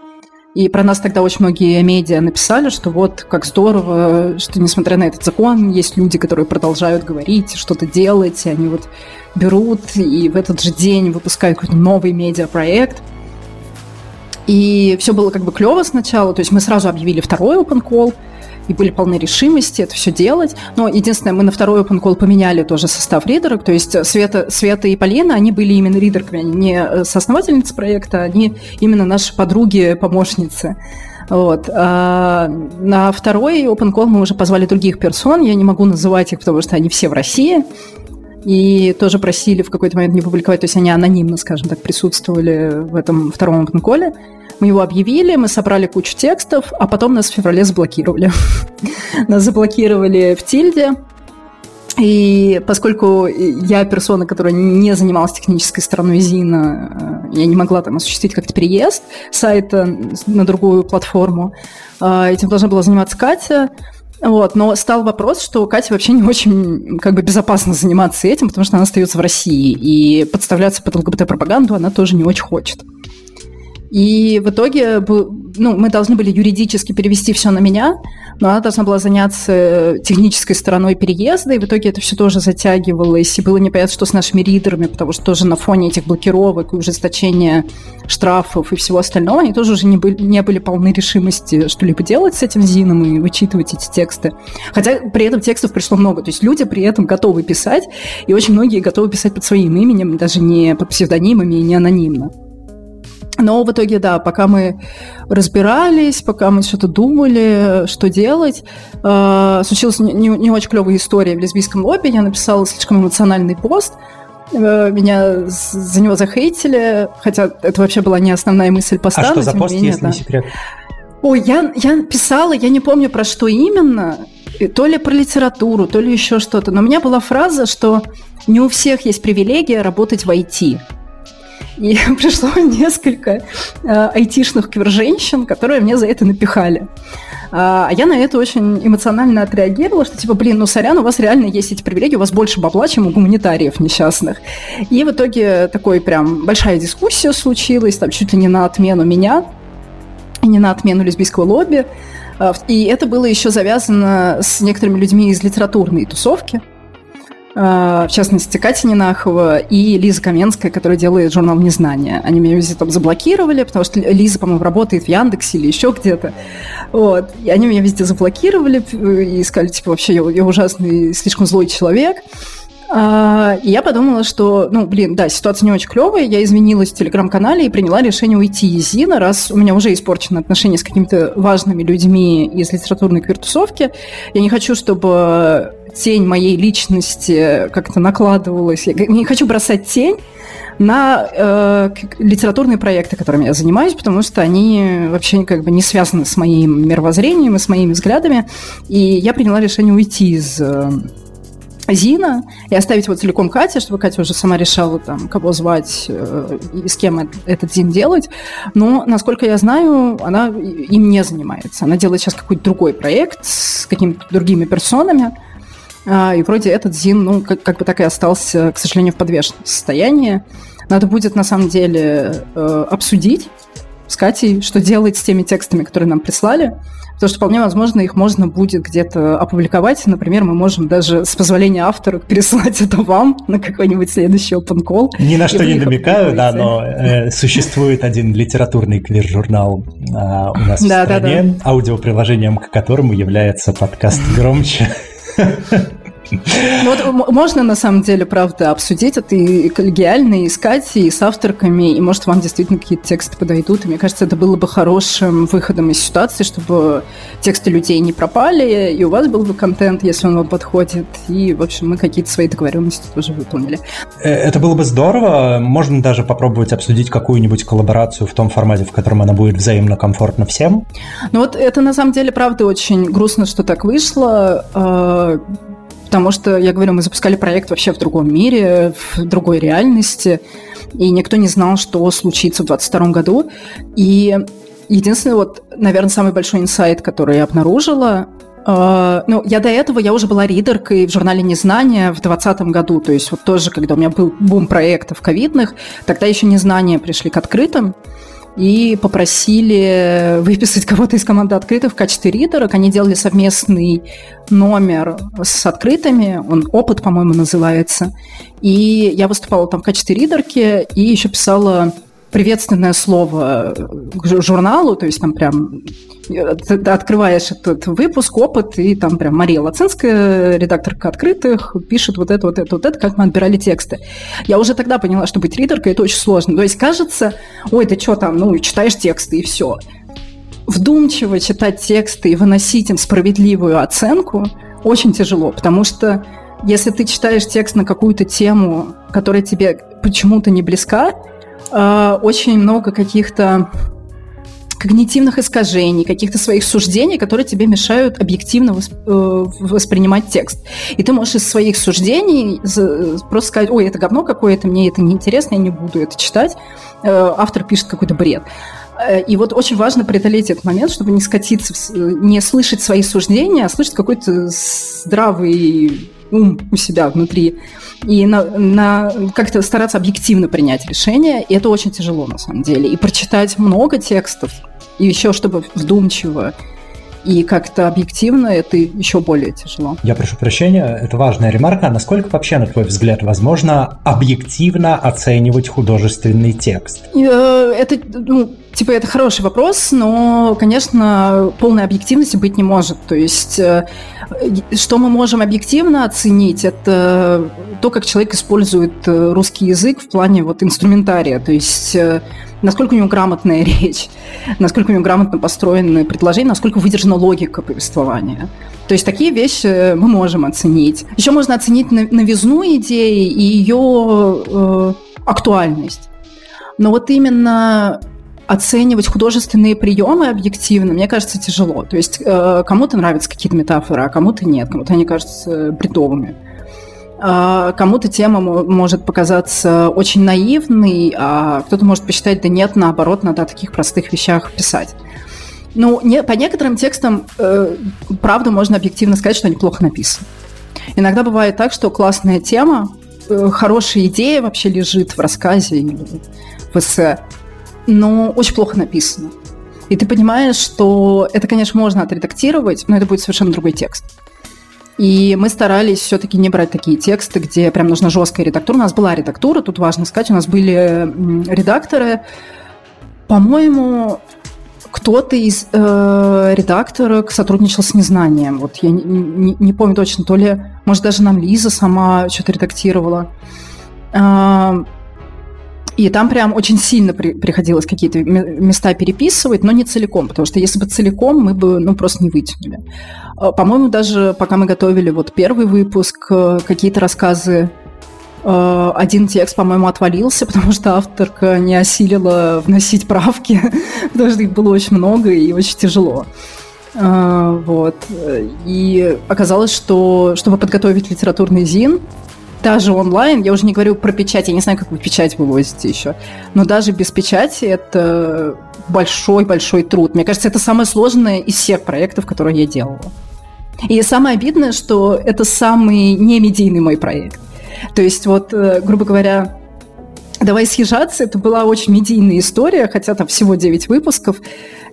И про нас тогда очень многие медиа написали, что вот как здорово, что несмотря на этот закон, есть люди, которые продолжают говорить, что-то делать, и они вот берут и в этот же день выпускают какой-то новый медиапроект. И все было как бы клево сначала, то есть мы сразу объявили второй open call, и были полны решимости это все делать. Но единственное, мы на второй open call поменяли тоже состав ридерок, то есть Света, Света и Полина, они были именно ридерками, они не соосновательницы проекта, они именно наши подруги, помощницы. Вот. А на второй open call мы уже позвали других персон, я не могу называть их, потому что они все в России, и тоже просили в какой-то момент не публиковать, то есть они анонимно, скажем так, присутствовали в этом втором open Мы его объявили, мы собрали кучу текстов, а потом нас в феврале заблокировали. [LAUGHS] нас заблокировали в Тильде, и поскольку я персона, которая не занималась технической стороной Зина, э, я не могла там осуществить как-то переезд сайта на другую платформу, э, этим должна была заниматься Катя. Вот, но стал вопрос, что Кате вообще не очень как бы безопасно заниматься этим, потому что она остается в России, и подставляться под ЛГБТ-пропаганду она тоже не очень хочет. И в итоге ну, мы должны были юридически перевести все на меня, но она должна была заняться э, технической стороной переезда, и в итоге это все тоже затягивалось, и было непонятно, что с нашими ридерами, потому что тоже на фоне этих блокировок и ужесточения штрафов и всего остального, они тоже уже не были, не были полны решимости что-либо делать с этим Зином и вычитывать эти тексты. Хотя при этом текстов пришло много, то есть люди при этом готовы писать, и очень многие готовы писать под своим именем, даже не под псевдонимами и не анонимно. Но в итоге, да, пока мы разбирались, пока мы что-то думали, что делать, э, случилась не, не очень клевая история в лесбийском лобби. Я написала слишком эмоциональный пост, э, меня за него захейтили, хотя это вообще была не основная мысль поста. А что за пост, менее, если да. не секрет? Ой, я, я писала, я не помню про что именно, то ли про литературу, то ли еще что-то, но у меня была фраза, что не у всех есть привилегия работать в IT. И [LAUGHS] пришло несколько э, айтишных квир-женщин, которые мне за это напихали. А, а я на это очень эмоционально отреагировала, что типа, блин, ну сорян, у вас реально есть эти привилегии, у вас больше бабла, чем у гуманитариев несчастных. И в итоге такой прям большая дискуссия случилась, там чуть ли не на отмену меня, не на отмену лесбийского лобби. А, и это было еще завязано с некоторыми людьми из литературной тусовки, в частности, Катя Нинахова и Лиза Каменская, которая делает журнал «Незнание». Они меня везде там заблокировали, потому что Лиза, по-моему, работает в Яндексе или еще где-то. Вот. И они меня везде заблокировали и сказали, типа, вообще, я, я ужасный, слишком злой человек. А, и я подумала, что, ну, блин, да, ситуация не очень клевая. Я извинилась в телеграм-канале и приняла решение уйти из Зина, раз у меня уже испорчены отношения с какими-то важными людьми из литературной квиртусовки. Я не хочу, чтобы тень моей личности как-то накладывалась. Я не хочу бросать тень на э, литературные проекты, которыми я занимаюсь, потому что они вообще как бы не связаны с моим мировоззрением и с моими взглядами. И я приняла решение уйти из э, Зина и оставить его целиком Кате, чтобы Катя уже сама решала, там, кого звать э, и с кем этот Зин делать. Но, насколько я знаю, она им не занимается. Она делает сейчас какой-то другой проект с какими-то другими персонами. А, и вроде этот Зин, ну, как, как бы так и остался, к сожалению, в подвешенном состоянии. Надо будет, на самом деле, э, обсудить, с Катей, что делать с теми текстами, которые нам прислали. Потому что вполне возможно, их можно будет где-то опубликовать. Например, мы можем даже с позволения автора [LAUGHS] переслать это вам на какой-нибудь следующий open call. Ни на что не намекаю, да, но э, существует один литературный квир-журнал э, у нас да, в стране, да, да. аудиоприложением к которому является подкаст «Громче». [LAUGHS] Ну, вот можно на самом деле, правда, обсудить это и коллегиально, и искать, и с авторками, и может вам действительно какие-то тексты подойдут. И мне кажется, это было бы хорошим выходом из ситуации, чтобы тексты людей не пропали, и у вас был бы контент, если он вам подходит, и, в общем, мы какие-то свои договоренности тоже выполнили. Э, это было бы здорово. Можно даже попробовать обсудить какую-нибудь коллаборацию в том формате, в котором она будет взаимно комфортна всем. Ну вот это на самом деле, правда, очень грустно, что так вышло а, Потому что, я говорю, мы запускали проект вообще в другом мире, в другой реальности, и никто не знал, что случится в 2022 году. И единственный, вот, наверное, самый большой инсайт, который я обнаружила, Uh, ну, я до этого, я уже была ридеркой в журнале «Незнание» в 2020 году, то есть вот тоже, когда у меня был бум проектов ковидных, тогда еще «Незнание» пришли к открытым, и попросили выписать кого-то из команды открытых в качестве ридерок. Они делали совместный номер с открытыми, он «Опыт», по-моему, называется. И я выступала там в качестве ридерки и еще писала приветственное слово к журналу, то есть там прям ты открываешь этот выпуск, опыт, и там прям Мария Лацинская, редакторка открытых, пишет вот это, вот это, вот это, как мы отбирали тексты. Я уже тогда поняла, что быть ридеркой – это очень сложно. То есть кажется, ой, ты что там, ну, читаешь тексты и все. Вдумчиво читать тексты и выносить им справедливую оценку очень тяжело, потому что если ты читаешь текст на какую-то тему, которая тебе почему-то не близка, а, очень много каких-то когнитивных искажений, каких-то своих суждений, которые тебе мешают объективно восп- э, воспринимать текст. И ты можешь из своих суждений просто сказать, ой, это говно какое-то, мне это неинтересно, я не буду это читать. Э, автор пишет какой-то бред. Э, и вот очень важно преодолеть этот момент, чтобы не скатиться, не слышать свои суждения, а слышать какой-то здравый ум у себя внутри и на, на как-то стараться объективно принять решение, и это очень тяжело на самом деле. И прочитать много текстов, и еще чтобы вдумчиво и как-то объективно это еще более тяжело. Я прошу прощения, это важная ремарка. Насколько вообще, на твой взгляд, возможно объективно оценивать художественный текст? Э, это, ну, типа, это хороший вопрос, но, конечно, полной объективности быть не может. То есть, э, что мы можем объективно оценить, это то, как человек использует э, русский язык в плане вот инструментария. То есть, насколько у него грамотная [LAUGHS] речь, насколько у него грамотно построены предложения, насколько выдержана логика повествования. То есть такие вещи мы можем оценить. Еще можно оценить новизну идеи и ее э, актуальность. Но вот именно оценивать художественные приемы объективно, мне кажется, тяжело. То есть э, кому-то нравятся какие-то метафоры, а кому-то нет, кому-то они кажутся бредовыми. А, кому-то тема может показаться очень наивной, а кто-то может посчитать, да нет, наоборот, надо о таких простых вещах писать. Ну, не, по некоторым текстам, э, правда, можно объективно сказать, что они плохо написаны. Иногда бывает так, что классная тема, э, хорошая идея вообще лежит в рассказе или в эссе, но очень плохо написано. И ты понимаешь, что это, конечно, можно отредактировать, но это будет совершенно другой текст. И мы старались все-таки не брать такие тексты, где прям нужна жесткая редактура. У нас была редактура, тут важно сказать, у нас были редакторы. По-моему, кто-то из э, редакторок сотрудничал с незнанием. Вот я не, не, не помню точно, то ли, может, даже нам Лиза сама что-то редактировала. Э, и там прям очень сильно при, приходилось какие-то места переписывать, но не целиком, потому что если бы целиком, мы бы ну, просто не вытянули. А, по-моему, даже пока мы готовили вот первый выпуск, э, какие-то рассказы э, один текст, по-моему, отвалился, [LAUGHS] потому что авторка не осилила вносить правки, [LAUGHS] потому что их было очень много и очень тяжело. А, вот. И оказалось, что чтобы подготовить литературный зин, даже онлайн, я уже не говорю про печать, я не знаю, как вы печать вывозите еще, но даже без печати это большой-большой труд. Мне кажется, это самое сложное из всех проектов, которые я делала. И самое обидное, что это самый не медийный мой проект. То есть вот, э, грубо говоря, «Давай съезжаться» это была очень медийная история, хотя там всего 9 выпусков.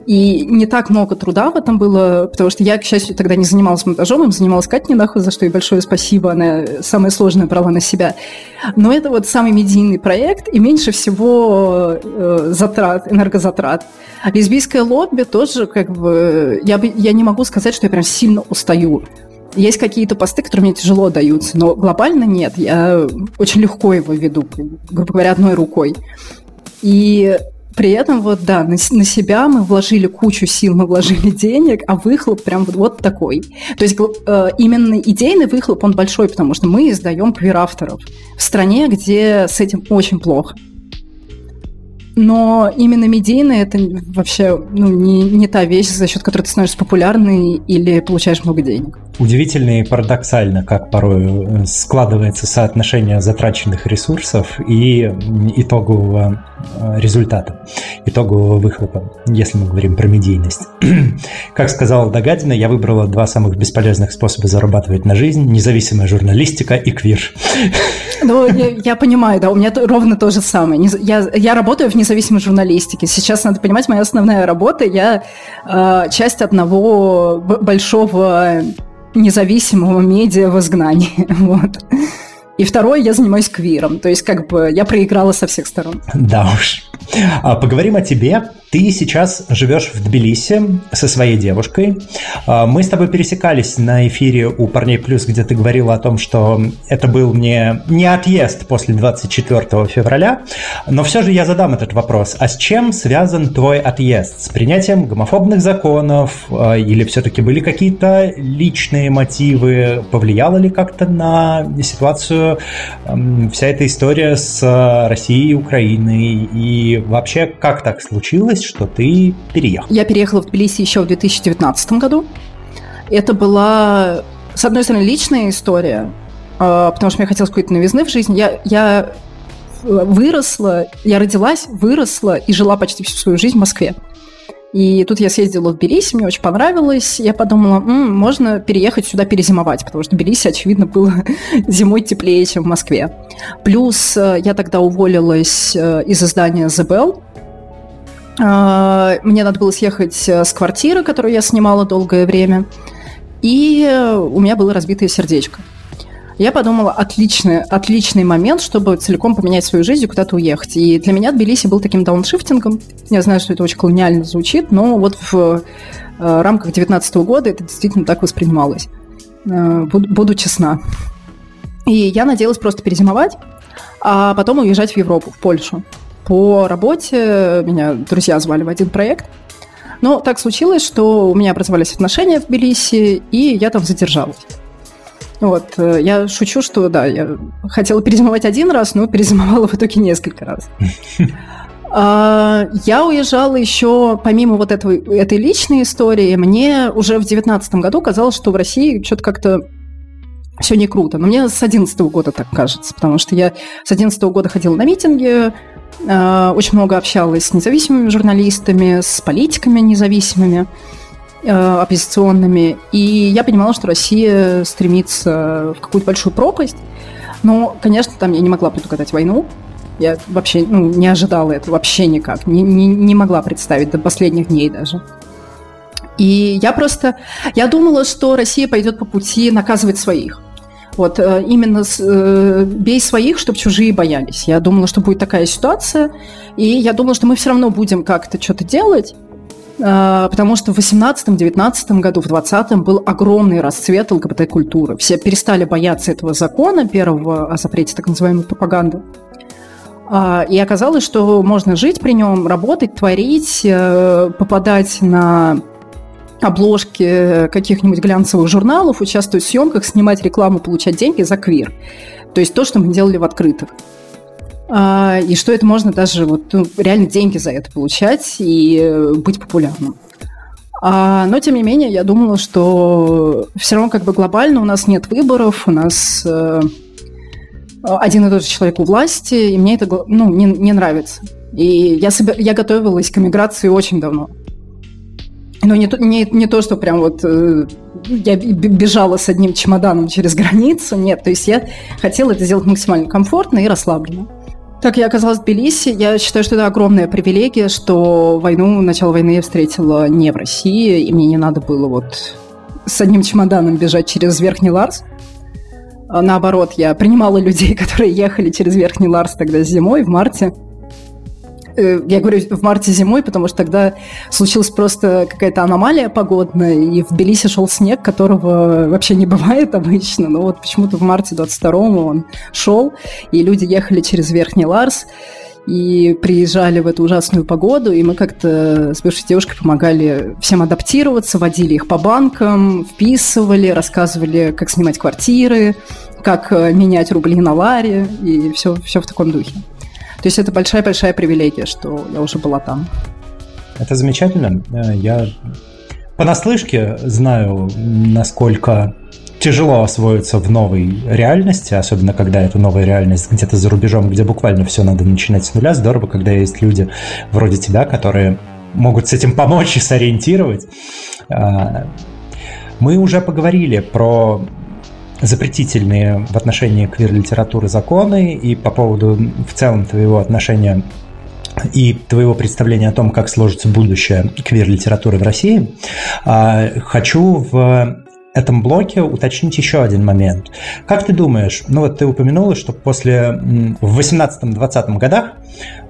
И не так много труда в этом было, потому что я, к счастью, тогда не занималась монтажом, им занималась Катя Ненахова, за что ей большое спасибо, она самое сложное брала на себя. Но это вот самый медийный проект и меньше всего э, затрат, энергозатрат. А лесбийское лобби тоже как бы... Я, я не могу сказать, что я прям сильно устаю. Есть какие-то посты, которые мне тяжело даются, но глобально нет. Я очень легко его веду, грубо говоря, одной рукой. И при этом вот, да, на, на себя мы вложили кучу сил, мы вложили денег, а выхлоп прям вот, вот такой. То есть э, именно идейный выхлоп, он большой, потому что мы издаем квир-авторов в стране, где с этим очень плохо. Но именно медийный это вообще ну, не, не та вещь, за счет которой ты становишься популярный или получаешь много денег. Удивительно и парадоксально, как порой э, складывается соотношение затраченных ресурсов и итогового э, результата, итогового выхлопа, если мы говорим про медийность. [CLEARS THROAT] как сказала Дагадина, я выбрала два самых бесполезных способа зарабатывать на жизнь – независимая журналистика и квир. Ну, я, я понимаю, да, у меня ровно то же самое. Я, я работаю в независимой журналистике. Сейчас, надо понимать, моя основная работа, я э, часть одного большого независимого медиа в изгнании. [LAUGHS] Вот. И второе, я занимаюсь квиром. То есть, как бы, я проиграла со всех сторон. Да уж. А, поговорим о тебе. Ты сейчас живешь в Тбилиси со своей девушкой. А, мы с тобой пересекались на эфире у Парней Плюс, где ты говорила о том, что это был не, не отъезд после 24 февраля, но все же я задам этот вопрос. А с чем связан твой отъезд? С принятием гомофобных законов а, или все-таки были какие-то личные мотивы? Повлияло ли как-то на ситуацию вся эта история с Россией и Украиной? И вообще, как так случилось, что ты переехал? Я переехала в Тбилиси еще в 2019 году. Это была, с одной стороны, личная история, а, потому что мне хотелось какой-то новизны в жизни. Я, я выросла, я родилась, выросла и жила почти всю свою жизнь в Москве. И тут я съездила в Тбилиси, мне очень понравилось. Я подумала, М, можно переехать сюда перезимовать, потому что в Тбилиси, очевидно, было [LAUGHS] зимой теплее, чем в Москве. Плюс э, я тогда уволилась э, из издания The Bell, мне надо было съехать э, с квартиры, которую я снимала долгое время, и у меня было разбитое сердечко. Я подумала, отличный, отличный момент, чтобы целиком поменять свою жизнь и куда-то уехать. И для меня Тбилиси был таким дауншифтингом. Я знаю, что это очень колониально звучит, но вот в э, рамках 19 года это действительно так воспринималось. Э, буду, буду честна. И я надеялась просто перезимовать, а потом уезжать в Европу, в Польшу по работе. Меня друзья звали в один проект. Но так случилось, что у меня образовались отношения в Тбилиси, и я там задержалась. Вот, э, я шучу, что да, я хотела перезимовать один раз, но перезимовала в итоге несколько раз. [LAUGHS] А, я уезжала еще, помимо вот этого, этой личной истории, мне уже в девятнадцатом году казалось, что в России что-то как-то все не круто. Но мне с одиннадцатого года так кажется, потому что я с одиннадцатого года ходила на митинги, очень много общалась с независимыми журналистами, с политиками независимыми, э, оппозиционными. И я понимала, что Россия стремится в какую-то большую пропасть. Но, конечно, там я не могла предугадать войну. Я вообще ну, не ожидала этого вообще никак. Не, не, не могла представить до последних дней даже. И я просто... Я думала, что Россия пойдет по пути наказывать своих. Вот э, именно с, э, бей своих, чтобы чужие боялись. Я думала, что будет такая ситуация, и я думала, что мы все равно будем как-то что-то делать, э, потому что в 18-19 году, в 20-м был огромный расцвет ЛГБТ-культуры. Все перестали бояться этого закона первого о запрете так называемой пропаганды. А, и оказалось, что можно жить при нем, работать, творить, попадать на обложки каких-нибудь глянцевых журналов, участвовать в съемках, снимать рекламу, получать деньги за квир. То есть то, что мы делали в открытых. А, и что это можно даже вот, ну, реально деньги за это получать и э, быть популярным. А, но, тем не менее, я думала, что все равно как бы глобально у нас нет выборов, у нас э, один и тот же человек у власти, и мне это ну, не, не нравится. И я, себе, я готовилась к эмиграции очень давно. Ну, не, не, не то, что прям вот э, я бежала с одним чемоданом через границу, нет. То есть я хотела это сделать максимально комфортно и расслабленно. Так, я оказалась в Тбилиси. Я считаю, что это огромная привилегия, что войну, начало войны я встретила не в России, и мне не надо было вот с одним чемоданом бежать через Верхний Ларс. А наоборот, я принимала людей, [LAUGHS] которые ехали через Верхний Ларс тогда зимой, в марте. Э, я говорю в марте зимой, потому что тогда случилась просто какая-то аномалия погодная, и в Тбилиси шел снег, которого вообще не [LAUGHS] бывает обычно, но вот почему-то в марте 22-му он шел, и люди ехали через Верхний Ларс, и приезжали в эту ужасную погоду, и мы как-то с бывшей девушкой помогали всем адаптироваться, водили их по банкам, вписывали, рассказывали, как снимать квартиры, как э, менять рубли на ларе, и все, все в таком духе. То есть это большая-большая привилегия, что я уже была там. Это замечательно. Э, я понаслышке знаю, насколько тяжело освоиться в новой реальности, особенно когда это новая реальность где-то за рубежом, где буквально все надо начинать с нуля. Здорово, когда есть люди вроде тебя, которые могут с этим помочь и сориентировать. А, мы уже поговорили про запретительные в отношении квир-литературы законы и по поводу в целом твоего отношения и твоего представления о том, как сложится будущее квир-литературы в России, а, хочу в этом блоке уточнить еще один момент. Как ты думаешь, ну вот ты упомянула, что после в 18-20 годах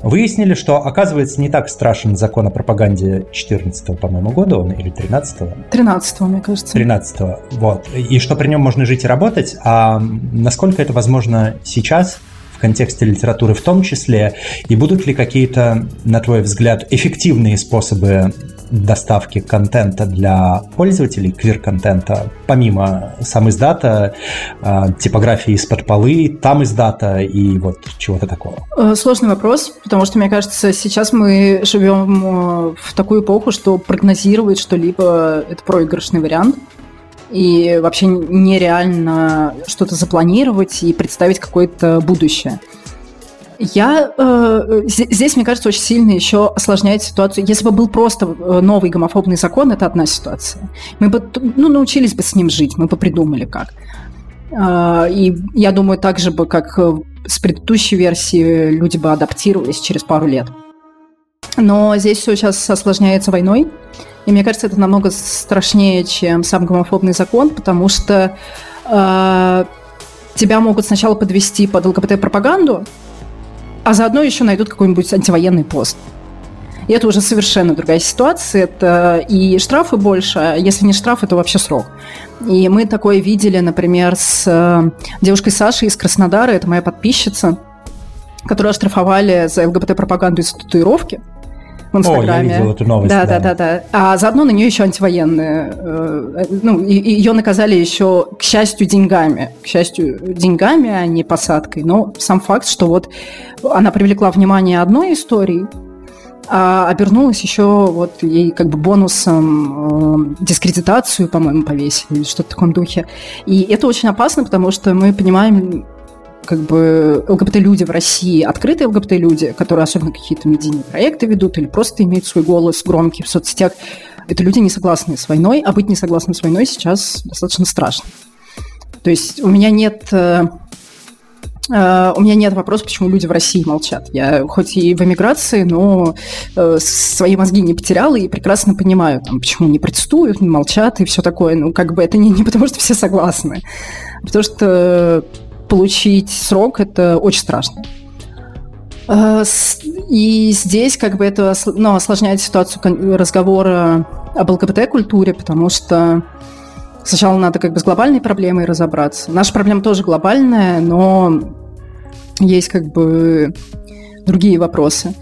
выяснили, что оказывается не так страшен закон о пропаганде 14 по-моему, года он или 13-го? 13-го, мне кажется. 13-го, вот. И что при нем можно жить и работать, а насколько это возможно сейчас в контексте литературы в том числе, и будут ли какие-то, на твой взгляд, эффективные способы доставки контента для пользователей, квир-контента, помимо сам издата, а, типографии из-под полы, там издата и вот чего-то такого? Э, сложный вопрос, потому что, мне кажется, сейчас мы живем э, в такую эпоху, что прогнозировать что-либо – это проигрышный вариант и вообще нереально что-то запланировать и представить какое-то будущее. Я э, здесь, мне кажется, очень сильно еще осложняет ситуацию. Если бы был просто э, новый гомофобный закон, это одна ситуация. Мы бы ну, научились бы с ним жить, мы бы придумали как. Э, и я думаю, так же бы, как с предыдущей версии, люди бы адаптировались через пару лет. Но здесь все сейчас осложняется войной. И мне кажется, это намного страшнее, чем сам гомофобный закон, потому что э, тебя могут сначала подвести под ЛГБТ-пропаганду, а заодно еще найдут какой-нибудь антивоенный пост. И это уже совершенно другая ситуация. Это и штрафы больше, а если не штрафы, то вообще срок. И мы такое видели, например, с э, девушкой Сашей из Краснодара, это моя подписчица, которую оштрафовали за ЛГБТ-пропаганду из татуировки в Инстаграме. О, я видел эту новость. Да, да, да, да. А заодно на нее еще антивоенные. Э, ну, ее наказали еще, к счастью, деньгами. К счастью, деньгами, а не посадкой. Но сам факт, что вот она привлекла внимание одной истории, а обернулась еще вот ей как бы бонусом э, дискредитацию, по-моему, повесили или что-то в таком духе. И это очень опасно, потому что мы понимаем как бы ЛГБТ-люди в России, открытые ЛГБТ-люди, которые особенно какие-то медийные проекты ведут или просто имеют свой голос громкий в соцсетях, это люди не согласны с войной, а быть не согласным с войной сейчас достаточно страшно. То есть у меня нет э, у меня нет вопроса, почему люди в России молчат. Я хоть и в эмиграции, но э, свои мозги не потеряла и прекрасно понимаю, там, почему не протестуют, не молчат и все такое. Ну, как бы это не, не потому, что все согласны, а потому что получить срок, это очень страшно. Э, и здесь как бы это ну, осложняет ситуацию разговора об ЛГБТ-культуре, потому что сначала надо как бы с глобальной проблемой разобраться. Наша проблема тоже глобальная, но есть как бы другие вопросы.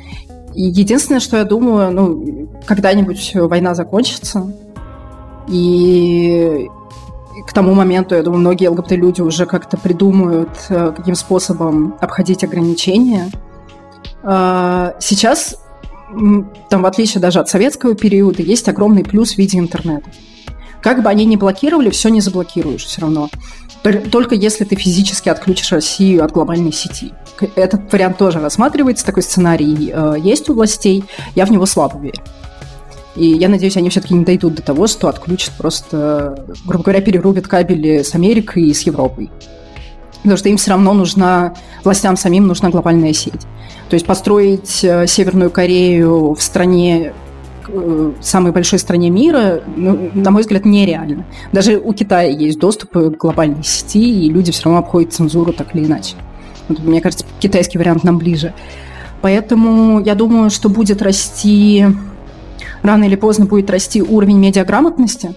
И единственное, что я думаю, ну, когда-нибудь война закончится, и к тому моменту, я думаю, многие ЛГБТ-люди уже как-то придумают, э, каким способом обходить ограничения. А, сейчас, там, в отличие даже от советского периода, есть огромный плюс в виде интернета. Как бы они ни блокировали, все не заблокируешь все равно. Только если ты физически отключишь Россию от глобальной сети. Этот вариант тоже рассматривается, такой сценарий э, есть у властей, я в него слабо верю. И я надеюсь, они все-таки не дойдут до того, что отключат просто, грубо говоря, перерубят кабели с Америкой и с Европой. Потому что им все равно нужна, властям самим нужна глобальная сеть. То есть построить э, Северную Корею в стране э, самой большой стране мира, ну, на мой взгляд, нереально. Даже у Китая есть доступ к глобальной сети, и люди все равно обходят цензуру так или иначе. Вот, мне кажется, китайский вариант нам ближе. Поэтому я думаю, что будет расти, рано или поздно будет расти уровень медиаграмотности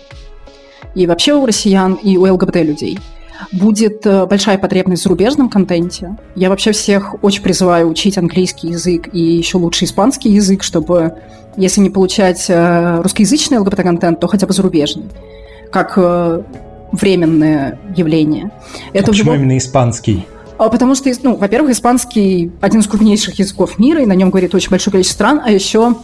и вообще у россиян, и у ЛГБТ людей – будет э, большая потребность в зарубежном контенте. Я вообще всех очень призываю учить английский язык и еще лучше испанский язык, чтобы, если не получать э, русскоязычный ЛГБТ-контент, то хотя бы зарубежный, как э, временное явление. Это а почему любом... именно испанский? А потому что, ну, во-первых, испанский один из крупнейших языков мира, и на нем говорит очень большое количество стран, а еще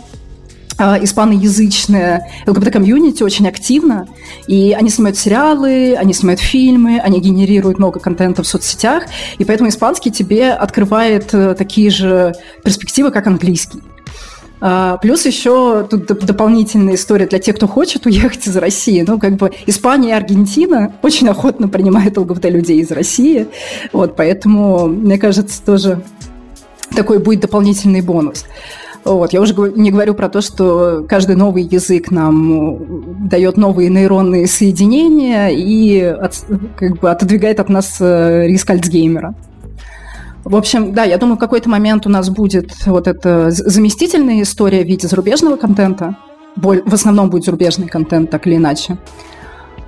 испаноязычная ЛГБТ-комьюнити очень активно, и они снимают сериалы, они снимают фильмы, они генерируют много контента в соцсетях, и поэтому испанский тебе открывает э, такие же перспективы, как английский. А, плюс еще тут дополнительная история для тех, кто хочет уехать из России. Ну, как бы Испания и Аргентина очень охотно принимают ЛГБТ-людей из России. Вот, поэтому, мне кажется, тоже такой будет дополнительный бонус. Вот. Я уже не говорю про то, что каждый новый язык нам дает новые нейронные соединения и от, как бы отодвигает от нас э, риск Альцгеймера. В общем, да, я думаю, в какой-то момент у нас будет вот эта заместительная история в виде зарубежного контента. В основном будет зарубежный контент, так или иначе.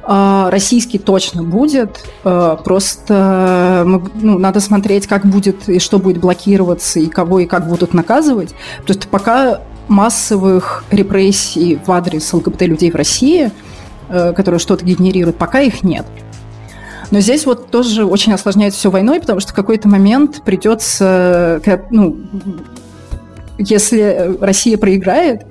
А, российский точно будет, а, просто ну, надо смотреть, как будет и что будет блокироваться, и кого и как будут наказывать. То есть пока массовых репрессий в адрес ЛГБТ-людей в России, а, которые что-то генерируют, пока их нет. Но здесь вот тоже очень осложняется все войной, потому что в какой-то момент придется, ну, если Россия проиграет,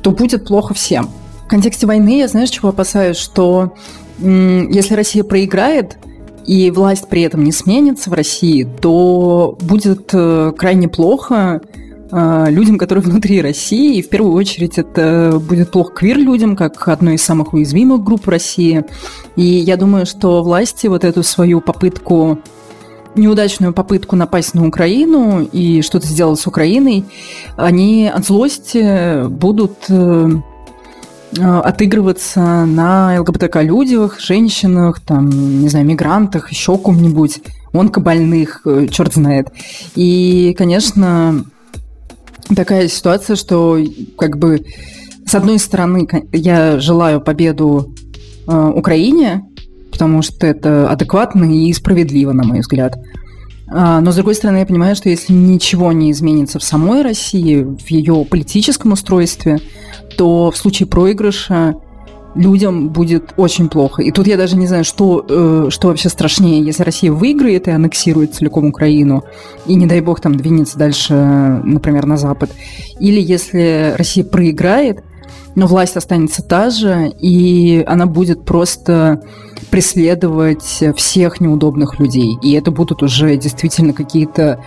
то будет плохо всем контексте войны я, знаешь, чего опасаюсь? Что если Россия проиграет, и власть при этом не сменится в России, то будет э, крайне плохо э, людям, которые внутри России. И в первую очередь это будет плохо квир-людям, как одной из самых уязвимых групп России. И я думаю, что власти вот эту свою попытку неудачную попытку напасть на Украину и что-то сделать с Украиной, они от злости будут э, отыгрываться на ЛГБТК-людях, женщинах, там, не знаю, мигрантах, еще ком-нибудь, онкобольных, э, черт знает. И, конечно, такая ситуация, что как бы с одной стороны я желаю победу э, Украине, потому что это адекватно и справедливо, на мой взгляд. А, но, с другой стороны, я понимаю, что если ничего не изменится в самой России, в ее политическом устройстве, то в случае проигрыша людям будет очень плохо. И тут я даже не знаю, что, э, что вообще страшнее, если Россия выиграет и аннексирует целиком Украину, и, не дай бог, там двинется дальше, например, на Запад, или если Россия проиграет, но власть останется та же, и она будет просто преследовать всех неудобных людей. И это будут уже действительно какие-то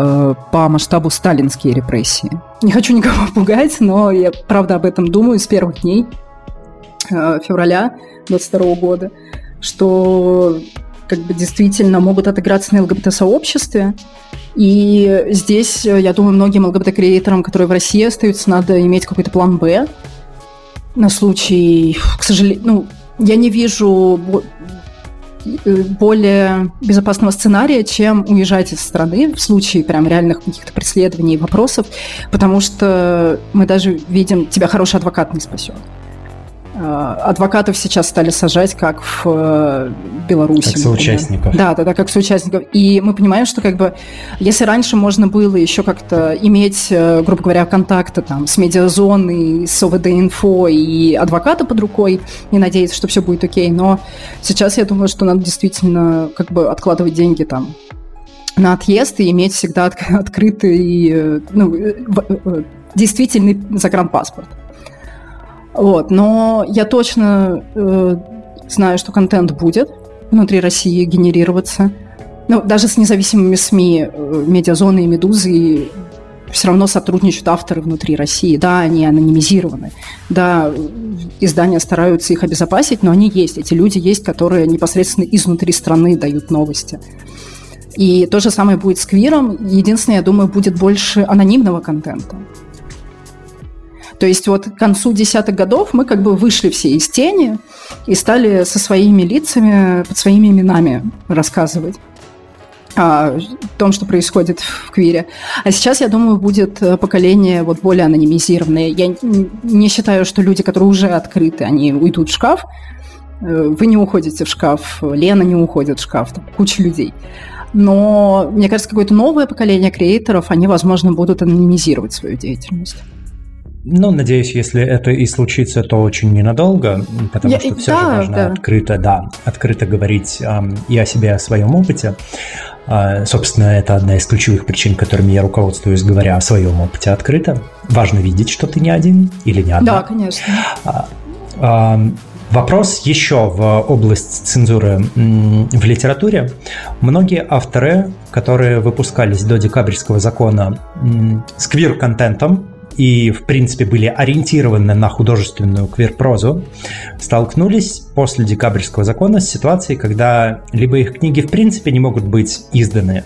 Э, по масштабу сталинские репрессии. Не хочу никого [LAUGHS] пугать, но я правда об этом думаю с первых дней э, февраля 22 года, что как бы действительно могут отыграться на ЛГБТ-сообществе. И здесь, э, я думаю, многим ЛГБТ-креаторам, которые в России остаются, надо иметь какой-то план «Б» на случай, к сожалению, ну, я не вижу Э, более безопасного сценария, чем уезжать из страны в случае прям реальных каких-то преследований и вопросов, потому что мы даже видим, тебя хороший адвокат не спасет. Э, адвокатов сейчас стали сажать, как в э, Беларуси. Как соучастников. Да, да, да, как соучастников. И мы понимаем, что как бы, если раньше можно было еще как-то иметь, э, грубо говоря, контакты там с медиазоной, с ОВД-инфо и адвоката под рукой, и надеяться, что все будет окей, но сейчас я думаю, что надо действительно как бы откладывать деньги там на отъезд и иметь всегда открытый, ну, действительный загранпаспорт. Вот, но я точно э, знаю, что контент будет внутри России генерироваться. Ну, даже с независимыми СМИ, э, Медиазоны и Медузы все равно сотрудничают авторы внутри России. Да, они анонимизированы. Да, издания стараются их обезопасить, но они есть. Эти люди есть, которые непосредственно изнутри страны дают новости. И то же самое будет с квиром. Единственное, я думаю, будет больше анонимного контента. То есть вот к концу десятых годов мы как бы вышли все из тени и стали со своими лицами, под своими именами рассказывать о том, что происходит в квире. А сейчас, я думаю, будет поколение вот более анонимизированное. Я не считаю, что люди, которые уже открыты, они уйдут в шкаф. Вы не уходите в шкаф, Лена не уходит в шкаф, там куча людей. Но, мне кажется, какое-то новое поколение креаторов, они, возможно, будут анонимизировать свою деятельность. Ну, надеюсь, если это и случится, то очень ненадолго, потому Я, что все да, же можно да. открыто, да, открыто говорить эм, и о себе, и о своем опыте. Э, собственно, это одна из ключевых причин, которыми я руководствуюсь, говоря о своем опыте открыто. Важно видеть, что ты не один или не одна. Да, конечно. Э, Вопрос еще в область цензуры в литературе. Многие авторы, которые выпускались до декабрьского закона с квир-контентом, и, в принципе, были ориентированы на художественную квир-прозу, столкнулись после декабрьского закона с ситуацией, когда либо их книги, в принципе, не могут быть изданы,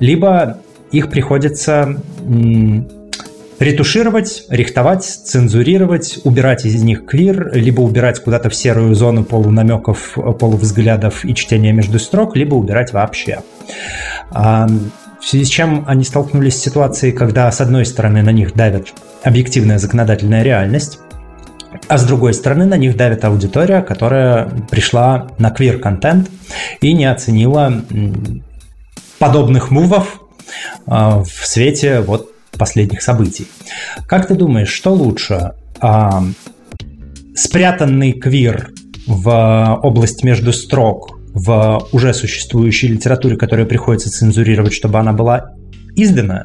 либо их приходится ретушировать, рихтовать, цензурировать, убирать из них квир, либо убирать куда-то в серую зону полунамеков, полувзглядов и чтения между строк, либо убирать вообще. В связи с чем они столкнулись с ситуацией, когда, с одной стороны, на них давит объективная законодательная реальность, а с другой стороны, на них давит аудитория, которая пришла на квир-контент и не оценила подобных мувов а, в свете вот последних событий. Как ты думаешь, что лучше? А, спрятанный квир в область между строк в уже существующей литературе, которую приходится цензурировать, чтобы она была издана,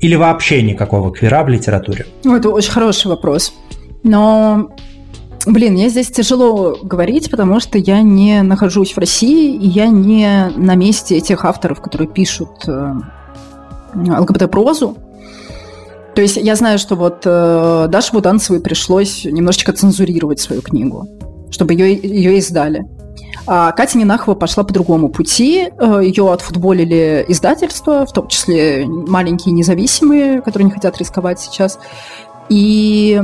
или вообще никакого квира в литературе? Ну, это очень хороший вопрос. Но, блин, мне здесь тяжело говорить, потому что я не нахожусь в России, и я не на месте этих авторов, которые пишут э, ЛГБТ-прозу. То есть я знаю, что вот э, Даше Буданцевой пришлось немножечко цензурировать свою книгу, чтобы ее, ее издали. А Катя Нинахова пошла по другому пути. Э, ее отфутболили издательства, в том числе маленькие независимые, которые не хотят рисковать сейчас. И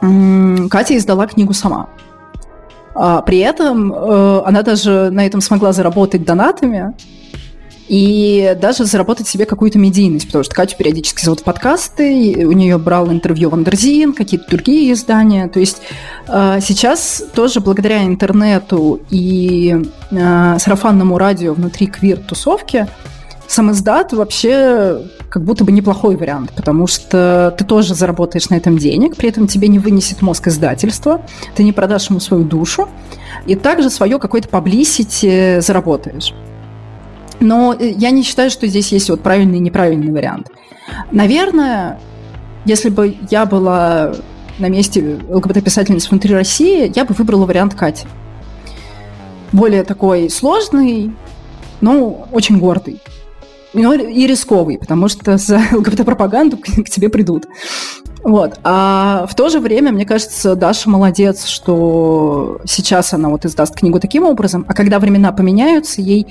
Катя издала книгу сама. А при этом э, она даже на этом смогла заработать донатами, и даже заработать себе какую-то медийность, потому что Катю периодически зовут в подкасты, у нее брал интервью Wonderzine, какие-то другие издания. То есть э, сейчас тоже благодаря интернету и э, сарафанному радио внутри квир-тусовки сам издат вообще как будто бы неплохой вариант, потому что ты тоже заработаешь на этом денег, при этом тебе не вынесет мозг издательства, ты не продашь ему свою душу, и также свое какое-то паблисити заработаешь. Но э, я не считаю, что здесь есть вот правильный и неправильный вариант. Наверное, если бы я была на месте ЛГБТ-писательницы внутри России, я бы выбрала вариант Кати. Более такой сложный, но очень гордый. Ну, и рисковый, потому что за [LAUGHS] ЛГБТ-пропаганду к тебе придут. Вот. А в то же время, мне кажется, Даша молодец, что сейчас она вот издаст книгу таким образом, а когда времена поменяются, ей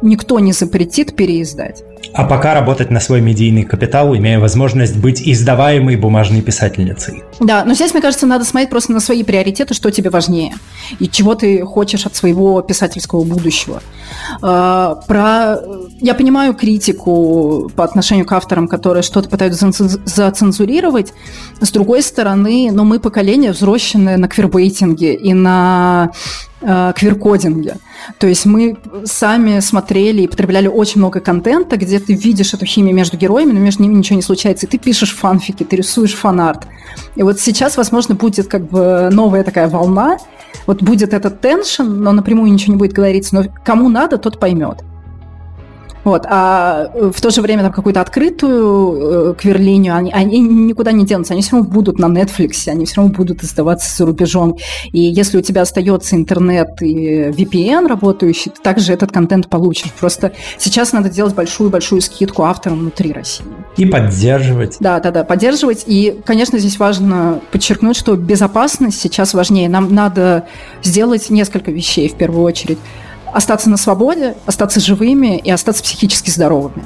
никто не запретит переиздать. А пока работать на свой медийный капитал, имея возможность быть издаваемой бумажной писательницей. Да, но здесь, мне кажется, надо смотреть просто на свои приоритеты, что тебе важнее, и чего ты хочешь от своего писательского будущего. А, про... Я понимаю критику по отношению к авторам, которые что-то пытаются зацензурировать. С другой стороны, но ну, мы поколение, взросленное на квирбейтинге и на квиркодинге. То есть мы сами смотрели и потребляли очень много контента, где ты видишь эту химию между героями, но между ними ничего не случается, и ты пишешь фанфики, ты рисуешь фанарт. И вот сейчас, возможно, будет как бы новая такая волна, вот будет этот теншн, но напрямую ничего не будет говориться, но кому надо, тот поймет. Вот. А э, в то же время там какую-то открытую э, кверлинию, они, они никуда не денутся, они все равно будут на Netflix, они все равно будут издаваться за рубежом. И если у тебя остается интернет и VPN работающий, ты также этот контент получишь. Просто сейчас надо делать большую-большую скидку авторам внутри России. И поддерживать. Да, да, да, поддерживать. И, конечно, здесь важно подчеркнуть, что безопасность сейчас важнее. Нам надо сделать несколько вещей в первую очередь. Остаться на свободе, остаться живыми и остаться психически здоровыми.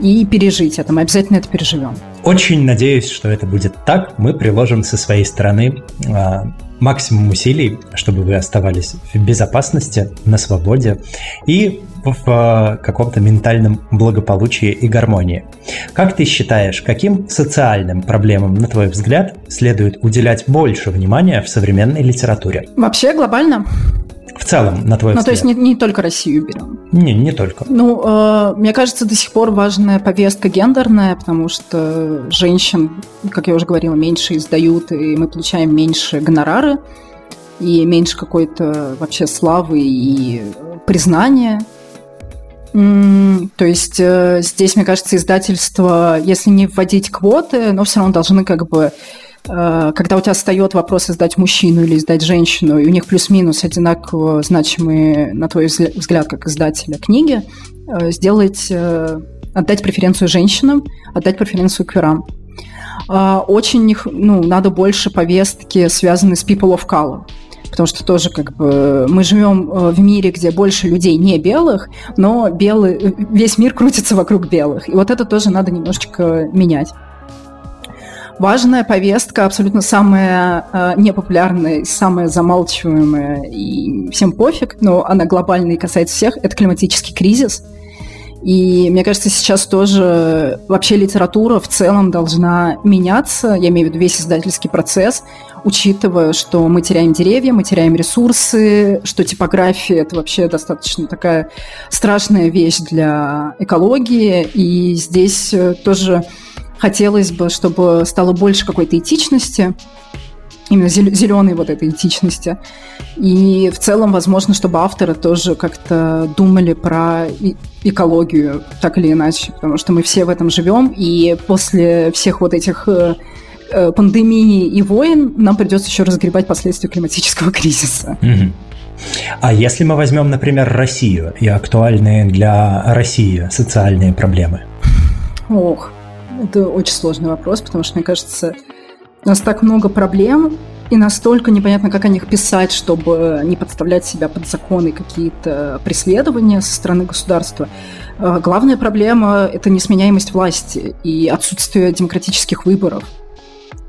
И пережить это. Мы обязательно это переживем. Очень надеюсь, что это будет так. Мы приложим со своей стороны а, максимум усилий, чтобы вы оставались в безопасности, на свободе и в а, каком-то ментальном благополучии и гармонии. Как ты считаешь, каким социальным проблемам, на твой взгляд, следует уделять больше внимания в современной литературе? Вообще глобально в целом, на твой ну, взгляд? то есть не, не только Россию берем. Не, не только. Ну, э, мне кажется, до сих пор важная повестка гендерная, потому что женщин, как я уже говорила, меньше издают, и мы получаем меньше гонорары, и меньше какой-то вообще славы и признания. То есть э, здесь, мне кажется, издательство, если не вводить квоты, но все равно должны как бы когда у тебя встает вопрос издать мужчину или издать женщину, и у них плюс-минус одинаково значимые, на твой взгляд, как издателя книги, э, сделать, э, отдать преференцию женщинам, отдать преференцию кверам. Очень ну, надо больше повестки, связанные с people of color потому что тоже как бы мы живем в мире, где больше людей не белых, но белый, весь мир крутится вокруг белых. И вот это тоже надо немножечко менять важная повестка, абсолютно самая э, непопулярная, самая замалчиваемая, и всем пофиг, но она глобальная и касается всех, это климатический кризис. И мне кажется, сейчас тоже вообще литература в целом должна меняться, я имею в виду весь издательский процесс, учитывая, что мы теряем деревья, мы теряем ресурсы, что типография – это вообще достаточно такая страшная вещь для экологии, и здесь э, тоже хотелось бы, чтобы стало больше какой-то этичности, именно зеленой вот этой этичности. И в целом, возможно, чтобы авторы тоже как-то думали про экологию, так или иначе, потому что мы все в этом живем, и после всех вот этих э, э, пандемии и войн нам придется еще разгребать последствия климатического [LAUGHS] кризиса. А если мы возьмем, например, Россию и актуальные для России социальные проблемы? Ох, это очень сложный вопрос, потому что, мне кажется, у нас так много проблем, и настолько непонятно, как о них писать, чтобы не подставлять себя под законы какие-то преследования со стороны государства. А, главная проблема – это несменяемость власти и отсутствие демократических выборов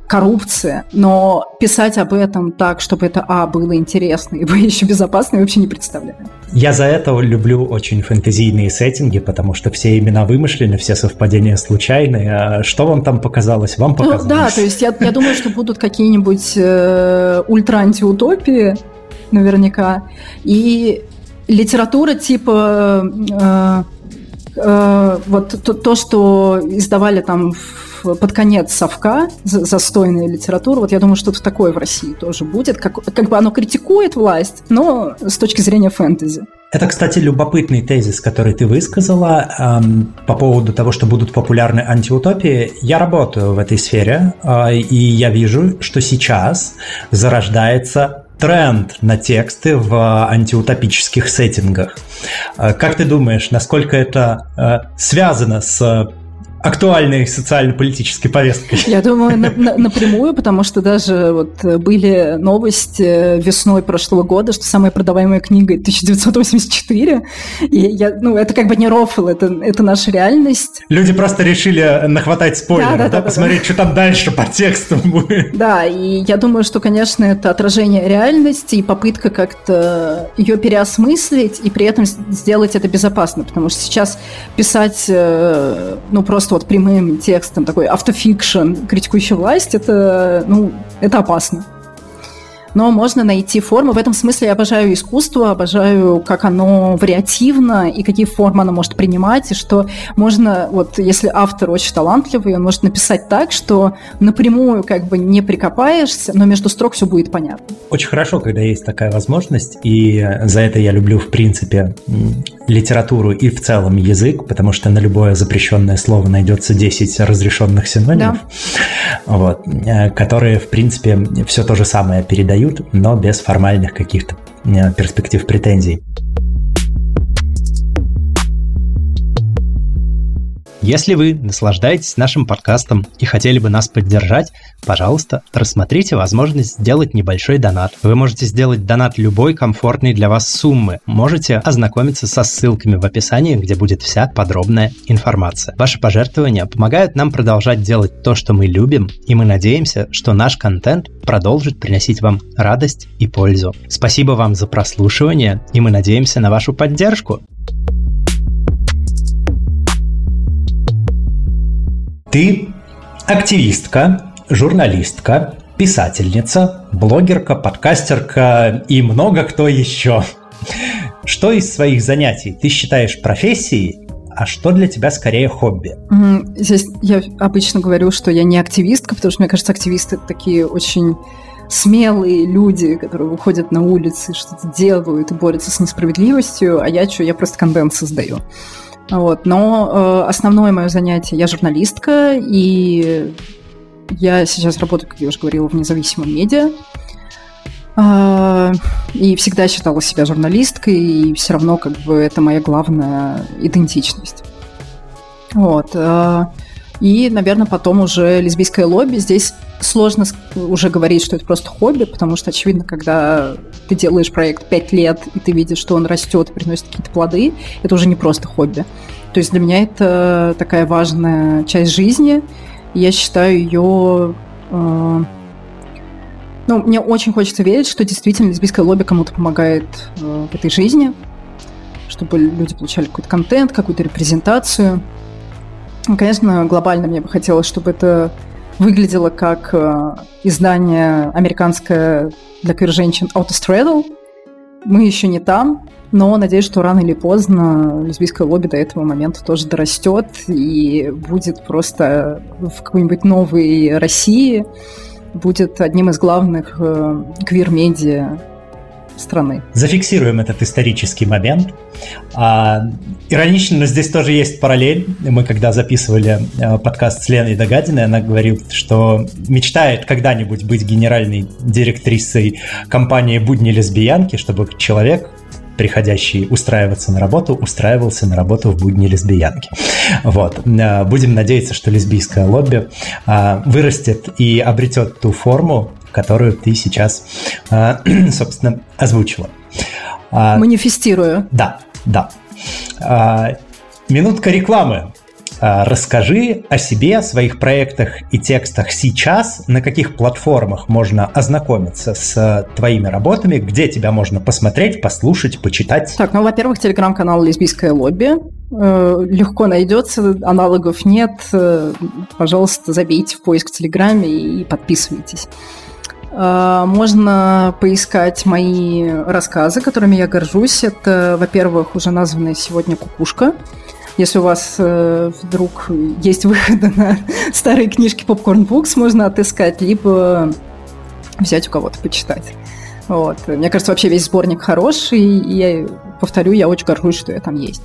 коррупция, но писать об этом так, чтобы это, а, было интересно и, [LAUGHS] б, еще безопасно, я вообще не представляю. Я за это люблю очень фэнтезийные сеттинги, потому что все имена вымышлены, все совпадения случайные. А что вам там показалось? Вам показалось? Ну, да, то есть я, я думаю, что будут какие-нибудь э, ультра-антиутопии, наверняка, и литература типа... Э, э, вот то, то, что издавали там в под конец совка застойная литература. Вот я думаю, что-то такое в России тоже будет. Как, как бы оно критикует власть, но с точки зрения фэнтези. Это, кстати, любопытный тезис, который ты высказала эм, по поводу того, что будут популярны антиутопии. Я работаю в этой сфере, э, и я вижу, что сейчас зарождается тренд на тексты в антиутопических сеттингах. Э, как ты думаешь, насколько это э, связано с актуальной социально-политической повесткой. Я думаю, на, на, напрямую, потому что даже вот были новости весной прошлого года, что самая продаваемая книга 1984. И я, ну, это как бы не рофл, это, это наша реальность. Люди просто решили нахватать спойлеры, да, да, да, да посмотреть, да. что там дальше по тексту будет. Да, и я думаю, что, конечно, это отражение реальности и попытка как-то ее переосмыслить и при этом сделать это безопасно, потому что сейчас писать, э, ну, просто вот прямым текстом, такой автофикшн, критикующий власть, это, ну, это опасно но можно найти формы. В этом смысле я обожаю искусство, обожаю, как оно вариативно и какие формы оно может принимать, и что можно, вот если автор очень талантливый, он может написать так, что напрямую как бы не прикопаешься, но между строк все будет понятно. Очень хорошо, когда есть такая возможность, и за это я люблю, в принципе, литературу и в целом язык, потому что на любое запрещенное слово найдется 10 разрешенных синонимов, да. вот, э, которые, в принципе, все то же самое передают дают, но без формальных каких-то э, перспектив претензий. Если вы наслаждаетесь нашим подкастом и хотели бы нас поддержать, пожалуйста, рассмотрите возможность сделать небольшой донат. Вы можете сделать донат любой комфортной для вас суммы. Можете ознакомиться со ссылками в описании, где будет вся подробная информация. Ваши пожертвования помогают нам продолжать делать то, что мы любим, и мы надеемся, что наш контент продолжит приносить вам радость и пользу. Спасибо вам за прослушивание, и мы надеемся на вашу поддержку. Ты активистка, журналистка, писательница, блогерка, подкастерка и много кто еще. Что из своих занятий ты считаешь профессией, а что для тебя скорее хобби? Здесь я обычно говорю, что я не активистка, потому что, мне кажется, активисты такие очень смелые люди, которые выходят на улицы, что-то делают и борются с несправедливостью, а я что, я просто контент создаю. Вот. Но э, основное мое занятие, я журналистка, и я сейчас работаю, как я уже говорила, в независимом медиа. Э, и всегда считала себя журналисткой, и все равно как бы это моя главная идентичность. Вот. И, наверное, потом уже лесбийское лобби. Здесь сложно уже говорить, что это просто хобби, потому что, очевидно, когда ты делаешь проект 5 лет, и ты видишь, что он растет приносит какие-то плоды, это уже не просто хобби. То есть для меня это такая важная часть жизни. Я считаю ее... Э, ну, мне очень хочется верить, что действительно лесбийское лобби кому-то помогает э, в этой жизни, чтобы люди получали какой-то контент, какую-то репрезентацию. Ну, конечно, глобально мне бы хотелось, чтобы это выглядело как э, издание американское для квир-женщин Autostraddle. Мы еще не там, но надеюсь, что рано или поздно лесбийское лобби до этого момента тоже дорастет и будет просто в какой-нибудь новой России будет одним из главных э, квир-медиа страны. Зафиксируем этот исторический момент. А, иронично, но здесь тоже есть параллель. Мы когда записывали а, подкаст с Леной Догадиной, она говорит, что мечтает когда-нибудь быть генеральной директрисой компании «Будни лесбиянки», чтобы человек приходящий устраиваться на работу, устраивался на работу в будни лесбиянки. Вот. А, будем надеяться, что лесбийское лобби а, вырастет и обретет ту форму, которую ты сейчас, а, [CLEARS THROAT] собственно, озвучила. Манифестирую. Да, да. Минутка рекламы. А, расскажи о себе, о своих проектах и текстах сейчас, на каких платформах можно ознакомиться с твоими работами, где тебя можно посмотреть, послушать, почитать. Так, ну, во-первых, телеграм-канал «Лесбийское лобби». Э, легко найдется, аналогов нет. Э, пожалуйста, забейте в поиск в Телеграме и подписывайтесь. Э, можно поискать мои рассказы, которыми я горжусь. Это, во-первых, уже названная сегодня «Кукушка», если у вас э, вдруг есть [LAUGHS] выходы на старые книжки Popcorn Books, можно отыскать, либо взять у кого-то почитать. Вот. Мне кажется, вообще весь сборник хороший, и я повторю, я очень горжусь, что я там есть.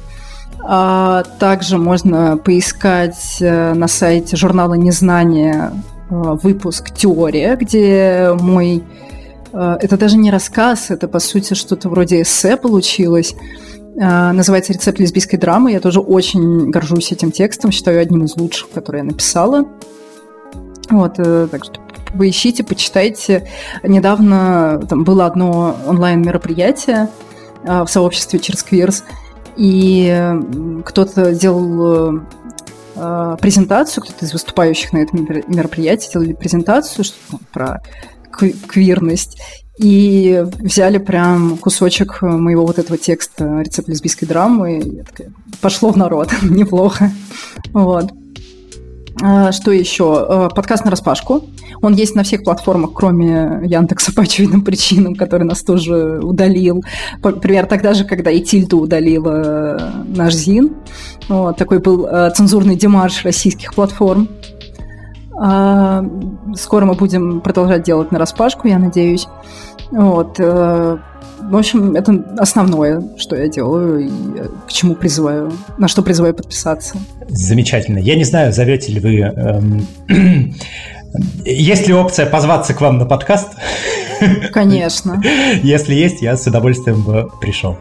А также можно поискать э, на сайте журнала «Незнание» выпуск «Теория», где мой... Э, это даже не рассказ, это, по сути, что-то вроде эссе получилось, а, называется «Рецепт лесбийской драмы». Я тоже очень горжусь этим текстом, считаю одним из лучших, который я написала. Вот, э, так что поищите, почитайте. Недавно там было одно онлайн-мероприятие в сообществе Cheers Queers, и кто-то делал а, презентацию, кто-то из выступающих на этом мероприятии делали презентацию что про квирность. И взяли прям кусочек моего вот этого текста «Рецепт лесбийской драмы». И я такая, пошло в народ, [LAUGHS] неплохо. Вот. А, что еще? А, подкаст на распашку. Он есть на всех платформах, кроме Яндекса [LAUGHS] по очевидным причинам, который нас тоже удалил. Например, тогда же, когда и Тильду удалила наш ЗИН. Вот, такой был а, цензурный демарш российских платформ. Скоро мы будем продолжать делать на распашку, я надеюсь. Вот. Э, в общем, это основное, что я делаю и к чему призываю, на что призываю подписаться. Замечательно. Я не знаю, зовете ли вы... Эм, [CLEARS THROAT] есть ли опция позваться к вам на подкаст? Конечно. [LAUGHS] Если есть, я с удовольствием бы пришел.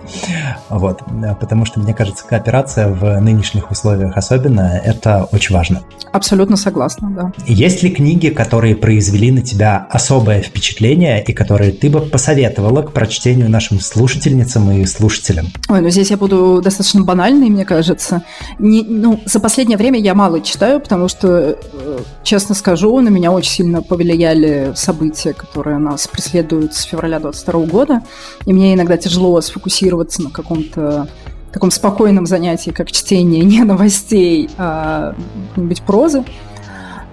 Вот. Потому что, мне кажется, кооперация в нынешних условиях особенно, это очень важно. Абсолютно согласна, да. Есть ли книги, которые произвели на тебя особое впечатление и которые ты бы посоветовала к прочтению нашим слушательницам и слушателям? Ой, ну здесь я буду достаточно банальной, мне кажется. Не, ну, за последнее время я мало читаю, потому что, э, честно скажу, на меня очень сильно повлияли события, которые нас преследуют с февраля 22 года, и мне иногда тяжело сфокусироваться на каком-то таком спокойном занятии, как чтение не новостей, а какой-нибудь прозы.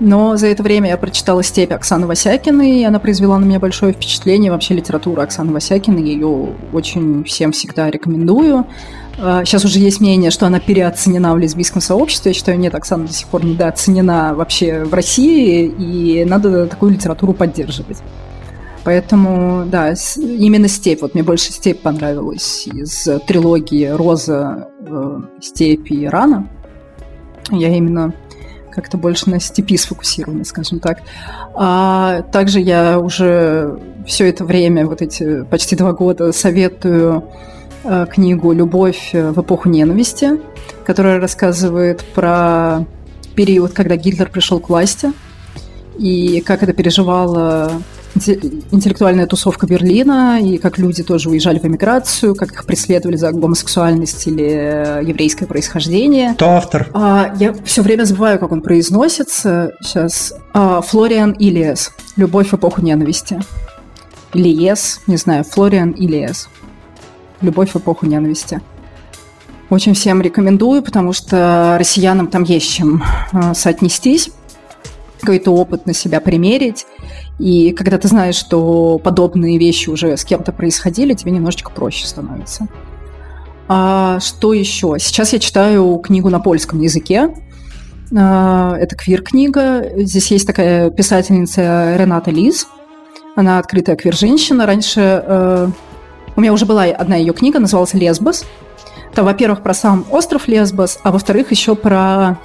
Но за это время я прочитала «Степь» Оксаны Васякиной, и она произвела на меня большое впечатление. Вообще литература Оксаны Васякиной, ее очень всем всегда рекомендую. Сейчас а, уже есть мнение, что она переоценена в лесбийском сообществе. Я считаю, нет, Оксана до сих пор недооценена вообще в России, и надо такую литературу поддерживать. Поэтому, да, именно «Степь». Вот мне больше «Степь» понравилась из трилогии «Роза», э, «Степь» и «Рана». Я именно как-то больше на степи сфокусирована, скажем так. А также я уже все это время, вот эти почти два года, советую книгу «Любовь в эпоху ненависти», которая рассказывает про период, когда Гитлер пришел к власти, и как это переживала интеллектуальная тусовка Берлина, и как люди тоже уезжали в эмиграцию, как их преследовали за гомосексуальность или э, еврейское происхождение. Кто автор? А, я все время забываю, как он произносится. Сейчас. А, Флориан Ильяс. «Любовь в эпоху ненависти». Ильес, не знаю, Флориан Ильяс. «Любовь в эпоху ненависти». Очень всем рекомендую, потому что россиянам там есть чем э, соотнестись, какой-то опыт на себя примерить. И когда ты знаешь, что подобные вещи уже с кем-то происходили, тебе немножечко проще становится. А что еще? Сейчас я читаю книгу на польском языке. А, это квир-книга. Здесь есть такая писательница Рената Лиз. Она открытая квир-женщина. Раньше э, у меня уже была одна ее книга, называлась «Лесбос». Это, во-первых, про сам остров Лесбос, а во-вторых, еще про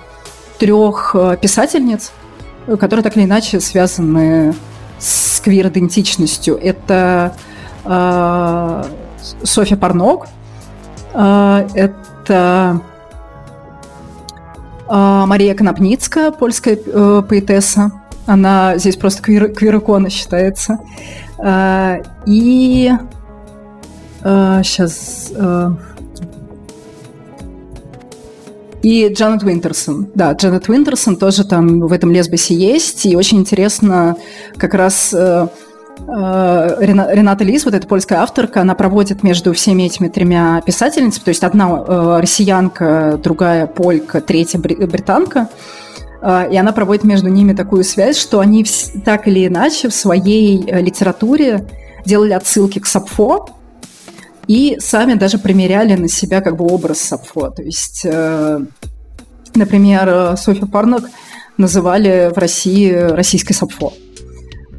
трех э, писательниц, которые так или иначе связаны с квир-идентичностью. Это э, Софья Парнок, э, это э, Мария Конопницкая, польская э, поэтесса. Она здесь просто квир, квир-икона считается. Э, и э, сейчас... Э, и Джанет Уинтерсон. Да, Джанет Уинтерсон тоже там в этом лесбосе есть. И очень интересно как раз э, э, Рената Лис, вот эта польская авторка, она проводит между всеми этими тремя писательницами, то есть одна э, россиянка, другая полька, третья британка, и она проводит между ними такую связь, что они так или иначе в своей литературе делали отсылки к Сапфо, и сами даже примеряли на себя как бы образ Сапфо. То есть, э, например, Софья Парнок называли в России российской Сапфо.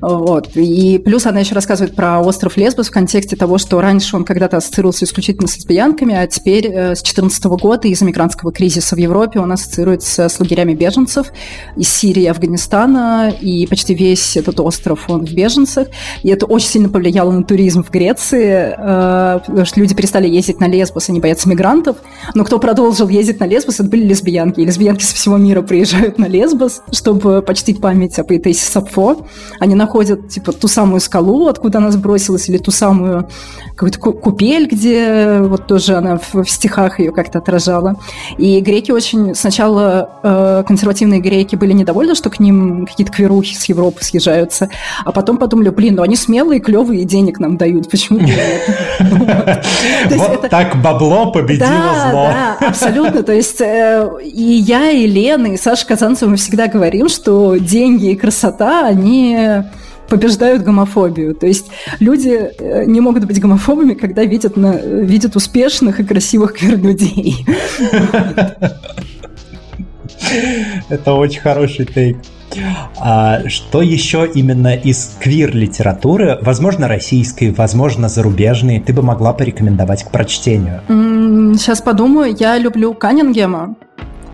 Вот. И плюс она еще рассказывает про остров Лесбос в контексте того, что раньше он когда-то ассоциировался исключительно с лесбиянками, а теперь э, с 2014 года из-за мигрантского кризиса в Европе он ассоциируется с лагерями беженцев из Сирии Афганистана, и почти весь этот остров он в беженцах. И это очень сильно повлияло на туризм в Греции, э, потому что люди перестали ездить на Лесбос, они боятся мигрантов. Но кто продолжил ездить на Лесбос, это были лесбиянки. И лесбиянки со всего мира приезжают на Лесбос, чтобы почтить память о поэтессе Сапфо. Они находят, типа, ту самую скалу, откуда она сбросилась, или ту самую какую-то купель, где вот тоже она в, в стихах ее как-то отражала. И греки очень... Сначала э, консервативные греки были недовольны, что к ним какие-то кверухи с Европы съезжаются, а потом подумали, блин, ну они смелые, клевые, и денег нам дают, почему нет? [LAUGHS] Вот так бабло победило зло. Да, абсолютно. То есть э, и я, и Лена, и Саша Казанцева мы всегда говорим, что деньги и красота, они побеждают гомофобию. То есть люди э, не могут быть гомофобами, когда видят, на, видят успешных и красивых квир-людей. Это очень хороший тейк. А что еще именно из квир-литературы, возможно, российской, возможно, зарубежной, ты бы могла порекомендовать к прочтению? Сейчас подумаю. Я люблю Каннингема.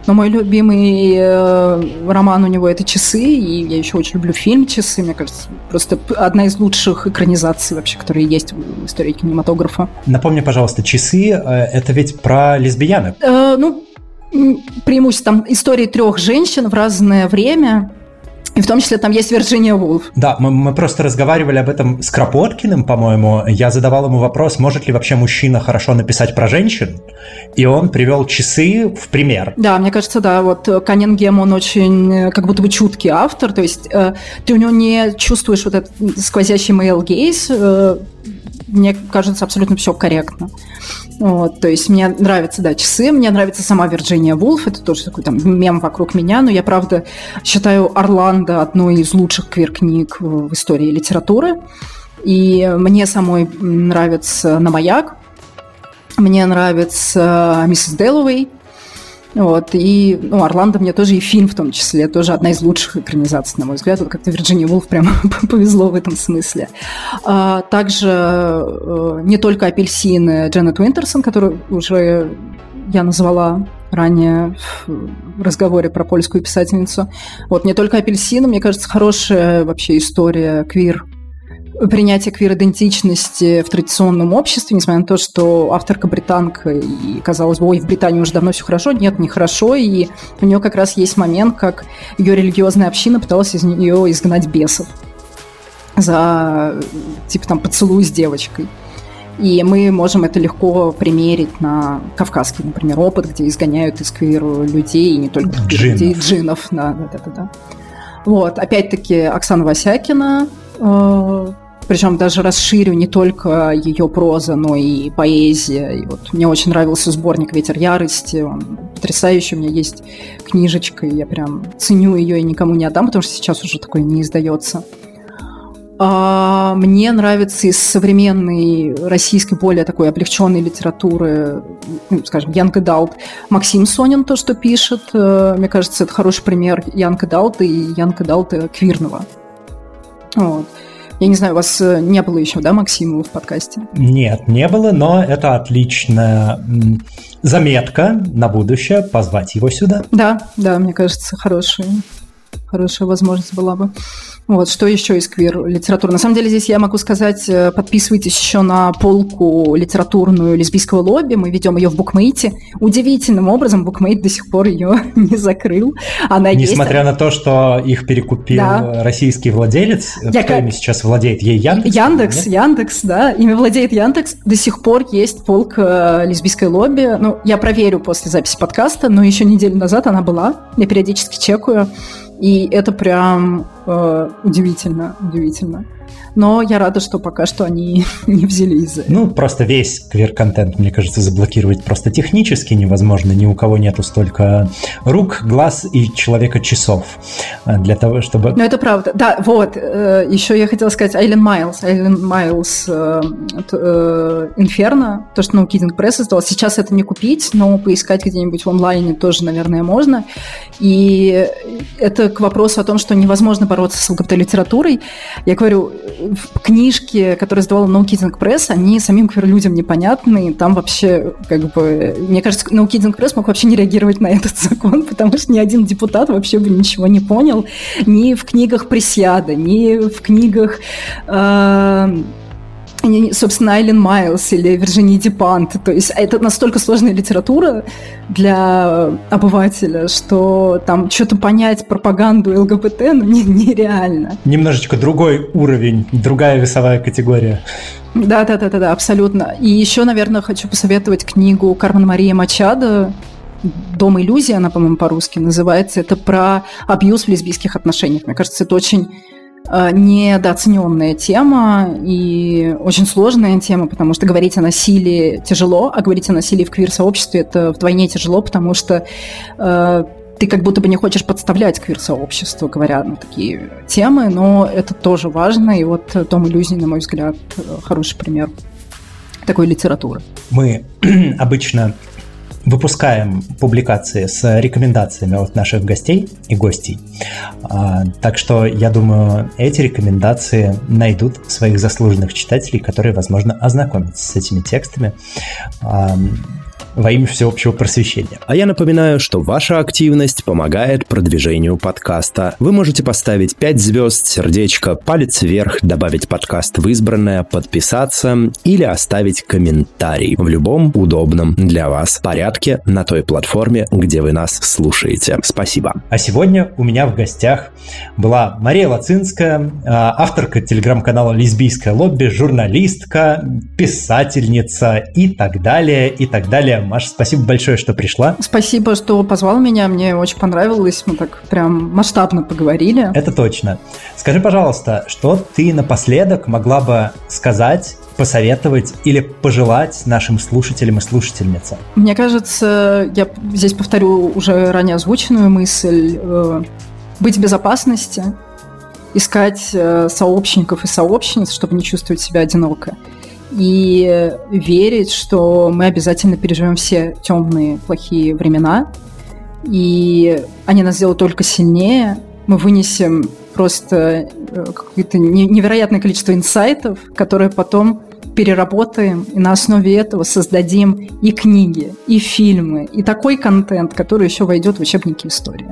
Но мой любимый э, роман у него это «Часы», и я еще очень люблю фильм «Часы». Мне кажется, просто одна из лучших экранизаций вообще, которые есть в истории кинематографа. Напомни, пожалуйста, «Часы» — это ведь про лесбиянок? Э, ну, преимущество там истории трех женщин в разное время, и в том числе там есть Вирджиния Вулф. Да, мы, мы просто разговаривали об этом с Кропоткиным, по-моему. Я задавал ему вопрос, может ли вообще мужчина хорошо написать про женщин, и он привел часы в пример. Да, мне кажется, да. Вот Каннингем, он очень э, как будто бы чуткий автор, то есть э, ты у него не чувствуешь вот этот сквозящий male gaze, э, мне кажется, абсолютно все корректно. Вот, то есть мне нравятся, да, часы, мне нравится сама Вирджиния Вулф, это тоже такой там мем вокруг меня, но я, правда, считаю Орландо одной из лучших квир-книг в истории литературы. И мне самой нравится «На маяк», мне нравится «Миссис Дэллоуэй», вот, и ну, Орландо мне тоже и фильм в том числе, тоже одна из лучших экранизаций, на мой взгляд. Вот как-то Вирджиния Вулф прямо [LAUGHS] повезло в этом смысле. А, также а, не только апельсины Дженнет Уинтерсон, которую уже я назвала ранее в разговоре про польскую писательницу. Вот не только апельсины, мне кажется, хорошая вообще история квир принятие квир-идентичности в традиционном обществе, несмотря на то, что авторка британка, и казалось бы, ой, в Британии уже давно все хорошо. Нет, не хорошо, и у нее как раз есть момент, как ее религиозная община пыталась из нее изгнать бесов за, типа, там, поцелуй с девочкой. И мы можем это легко примерить на кавказский, например, опыт, где изгоняют из квиру людей, и не только джинов. людей, джинов. Да, да, да, да. Вот, опять-таки, Оксана Васякина, э, причем даже расширю не только ее проза, но и поэзия. И вот мне очень нравился сборник «Ветер ярости». Он потрясающий. У меня есть книжечка, и я прям ценю ее и никому не отдам, потому что сейчас уже такое не издается. А мне нравится из современной российской, более такой облегченной литературы, ну, скажем, Янка Далт, Максим Сонин то, что пишет. Э, мне кажется, это хороший пример Янка Далта и Янка Далта квирного. Вот. Я не знаю, у вас э, не было еще, да, Максимова в подкасте? Нет, не было, но это отличная заметка на будущее, позвать его сюда. Да, да, мне кажется, хорошая, хорошая возможность была бы. Вот, что еще из квир-литературы? На самом деле здесь я могу сказать, э, подписывайтесь еще на полку литературную лесбийского лобби. Мы ведем ее в букмейте. Удивительным образом букмейт до сих пор ее [LAUGHS] не закрыл. Она Несмотря есть... на то, что их перекупил да. российский владелец, я кто как... ими сейчас владеет? Ей Яндекс? Яндекс, нет? Яндекс, да. Ими владеет Яндекс. До сих пор есть полка лесбийской лобби. Ну, я проверю после записи подкаста, но еще неделю назад она была. Я периодически чекаю. И это прям э, удивительно, удивительно. Но я рада, что пока что они [LAUGHS] не взялись за это. Ну, просто весь квир-контент, мне кажется, заблокировать просто технически невозможно. Ни у кого нету столько рук, глаз и человека-часов э, для того, чтобы... Ну, это правда. Да, вот. Э, Еще я хотела сказать Айлен Майлз. Айлен Майлз Инферно, то, что No Kidding Press издал. Сейчас это не купить, но поискать где-нибудь в онлайне тоже, наверное, можно. И это к вопросу о том, что невозможно бороться с ЛГБТ-литературой. Я говорю, книжки, которые издавала No Kidding Press, они самим квир-людям непонятны. Там вообще, как бы, мне кажется, No Kidding Press мог вообще не реагировать на этот [LAUGHS] закон, потому что ни один депутат вообще бы ничего не понял. Ни в книгах Пресьяда, ни в книгах... Э- собственно, Айлен Майлз или Вирджиния Дипант. То есть это настолько сложная литература для обывателя, что там что-то понять пропаганду ЛГБТ ну, не, нереально. Немножечко другой уровень, другая весовая категория. Да, да, да, да, да, абсолютно. И еще, наверное, хочу посоветовать книгу Кармен Мария Мачадо «Дом иллюзии», она, по-моему, по-русски называется. Это про абьюз в лесбийских отношениях. Мне кажется, это очень недооцененная тема и очень сложная тема, потому что говорить о насилии тяжело, а говорить о насилии в квир-сообществе это вдвойне тяжело, потому что э, ты как будто бы не хочешь подставлять квир-сообщество, говоря на такие темы, но это тоже важно, и вот Том Иллюзий, на мой взгляд, хороший пример такой литературы. Мы [CLEARS THROAT] обычно выпускаем публикации с рекомендациями от наших гостей и гостей. А, так что я думаю, эти рекомендации найдут своих заслуженных читателей, которые, возможно, ознакомятся с этими текстами. Во имя всеобщего просвещения. А я напоминаю, что ваша активность помогает продвижению подкаста. Вы можете поставить 5 звезд, сердечко, палец вверх, добавить подкаст в избранное, подписаться или оставить комментарий в любом удобном для вас порядке на той платформе, где вы нас слушаете. Спасибо. А сегодня у меня в гостях была Мария Лацинская, а, авторка телеграм-канала «Лесбийское лобби», журналистка, писательница и так далее, и так далее. Маша, спасибо большое, что пришла. Спасибо, что позвал меня, мне очень понравилось, мы так прям масштабно поговорили. Это точно. Скажи, пожалуйста, что ты напоследок могла бы сказать посоветовать или пожелать нашим слушателям и слушательницам? Мне кажется, я здесь повторю уже ранее озвученную мысль, э, быть в безопасности, искать э, сообщников и сообщниц, чтобы не чувствовать себя одиноко. И верить, что мы обязательно переживем все темные, плохие времена, и они нас сделают только сильнее. Мы вынесем просто э, какое-то невероятное количество инсайтов, которые потом переработаем и на основе этого создадим и книги, и фильмы, и такой контент, который еще войдет в учебники истории.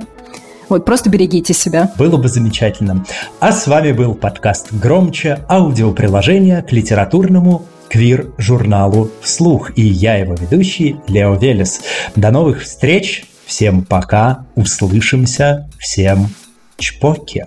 Вот, просто берегите себя. Было бы замечательно. А с вами был подкаст «Громче» аудиоприложение к литературному квир-журналу «Вслух». И я его ведущий Лео Велес. До новых встреч. Всем пока. Услышимся. Всем чпоки.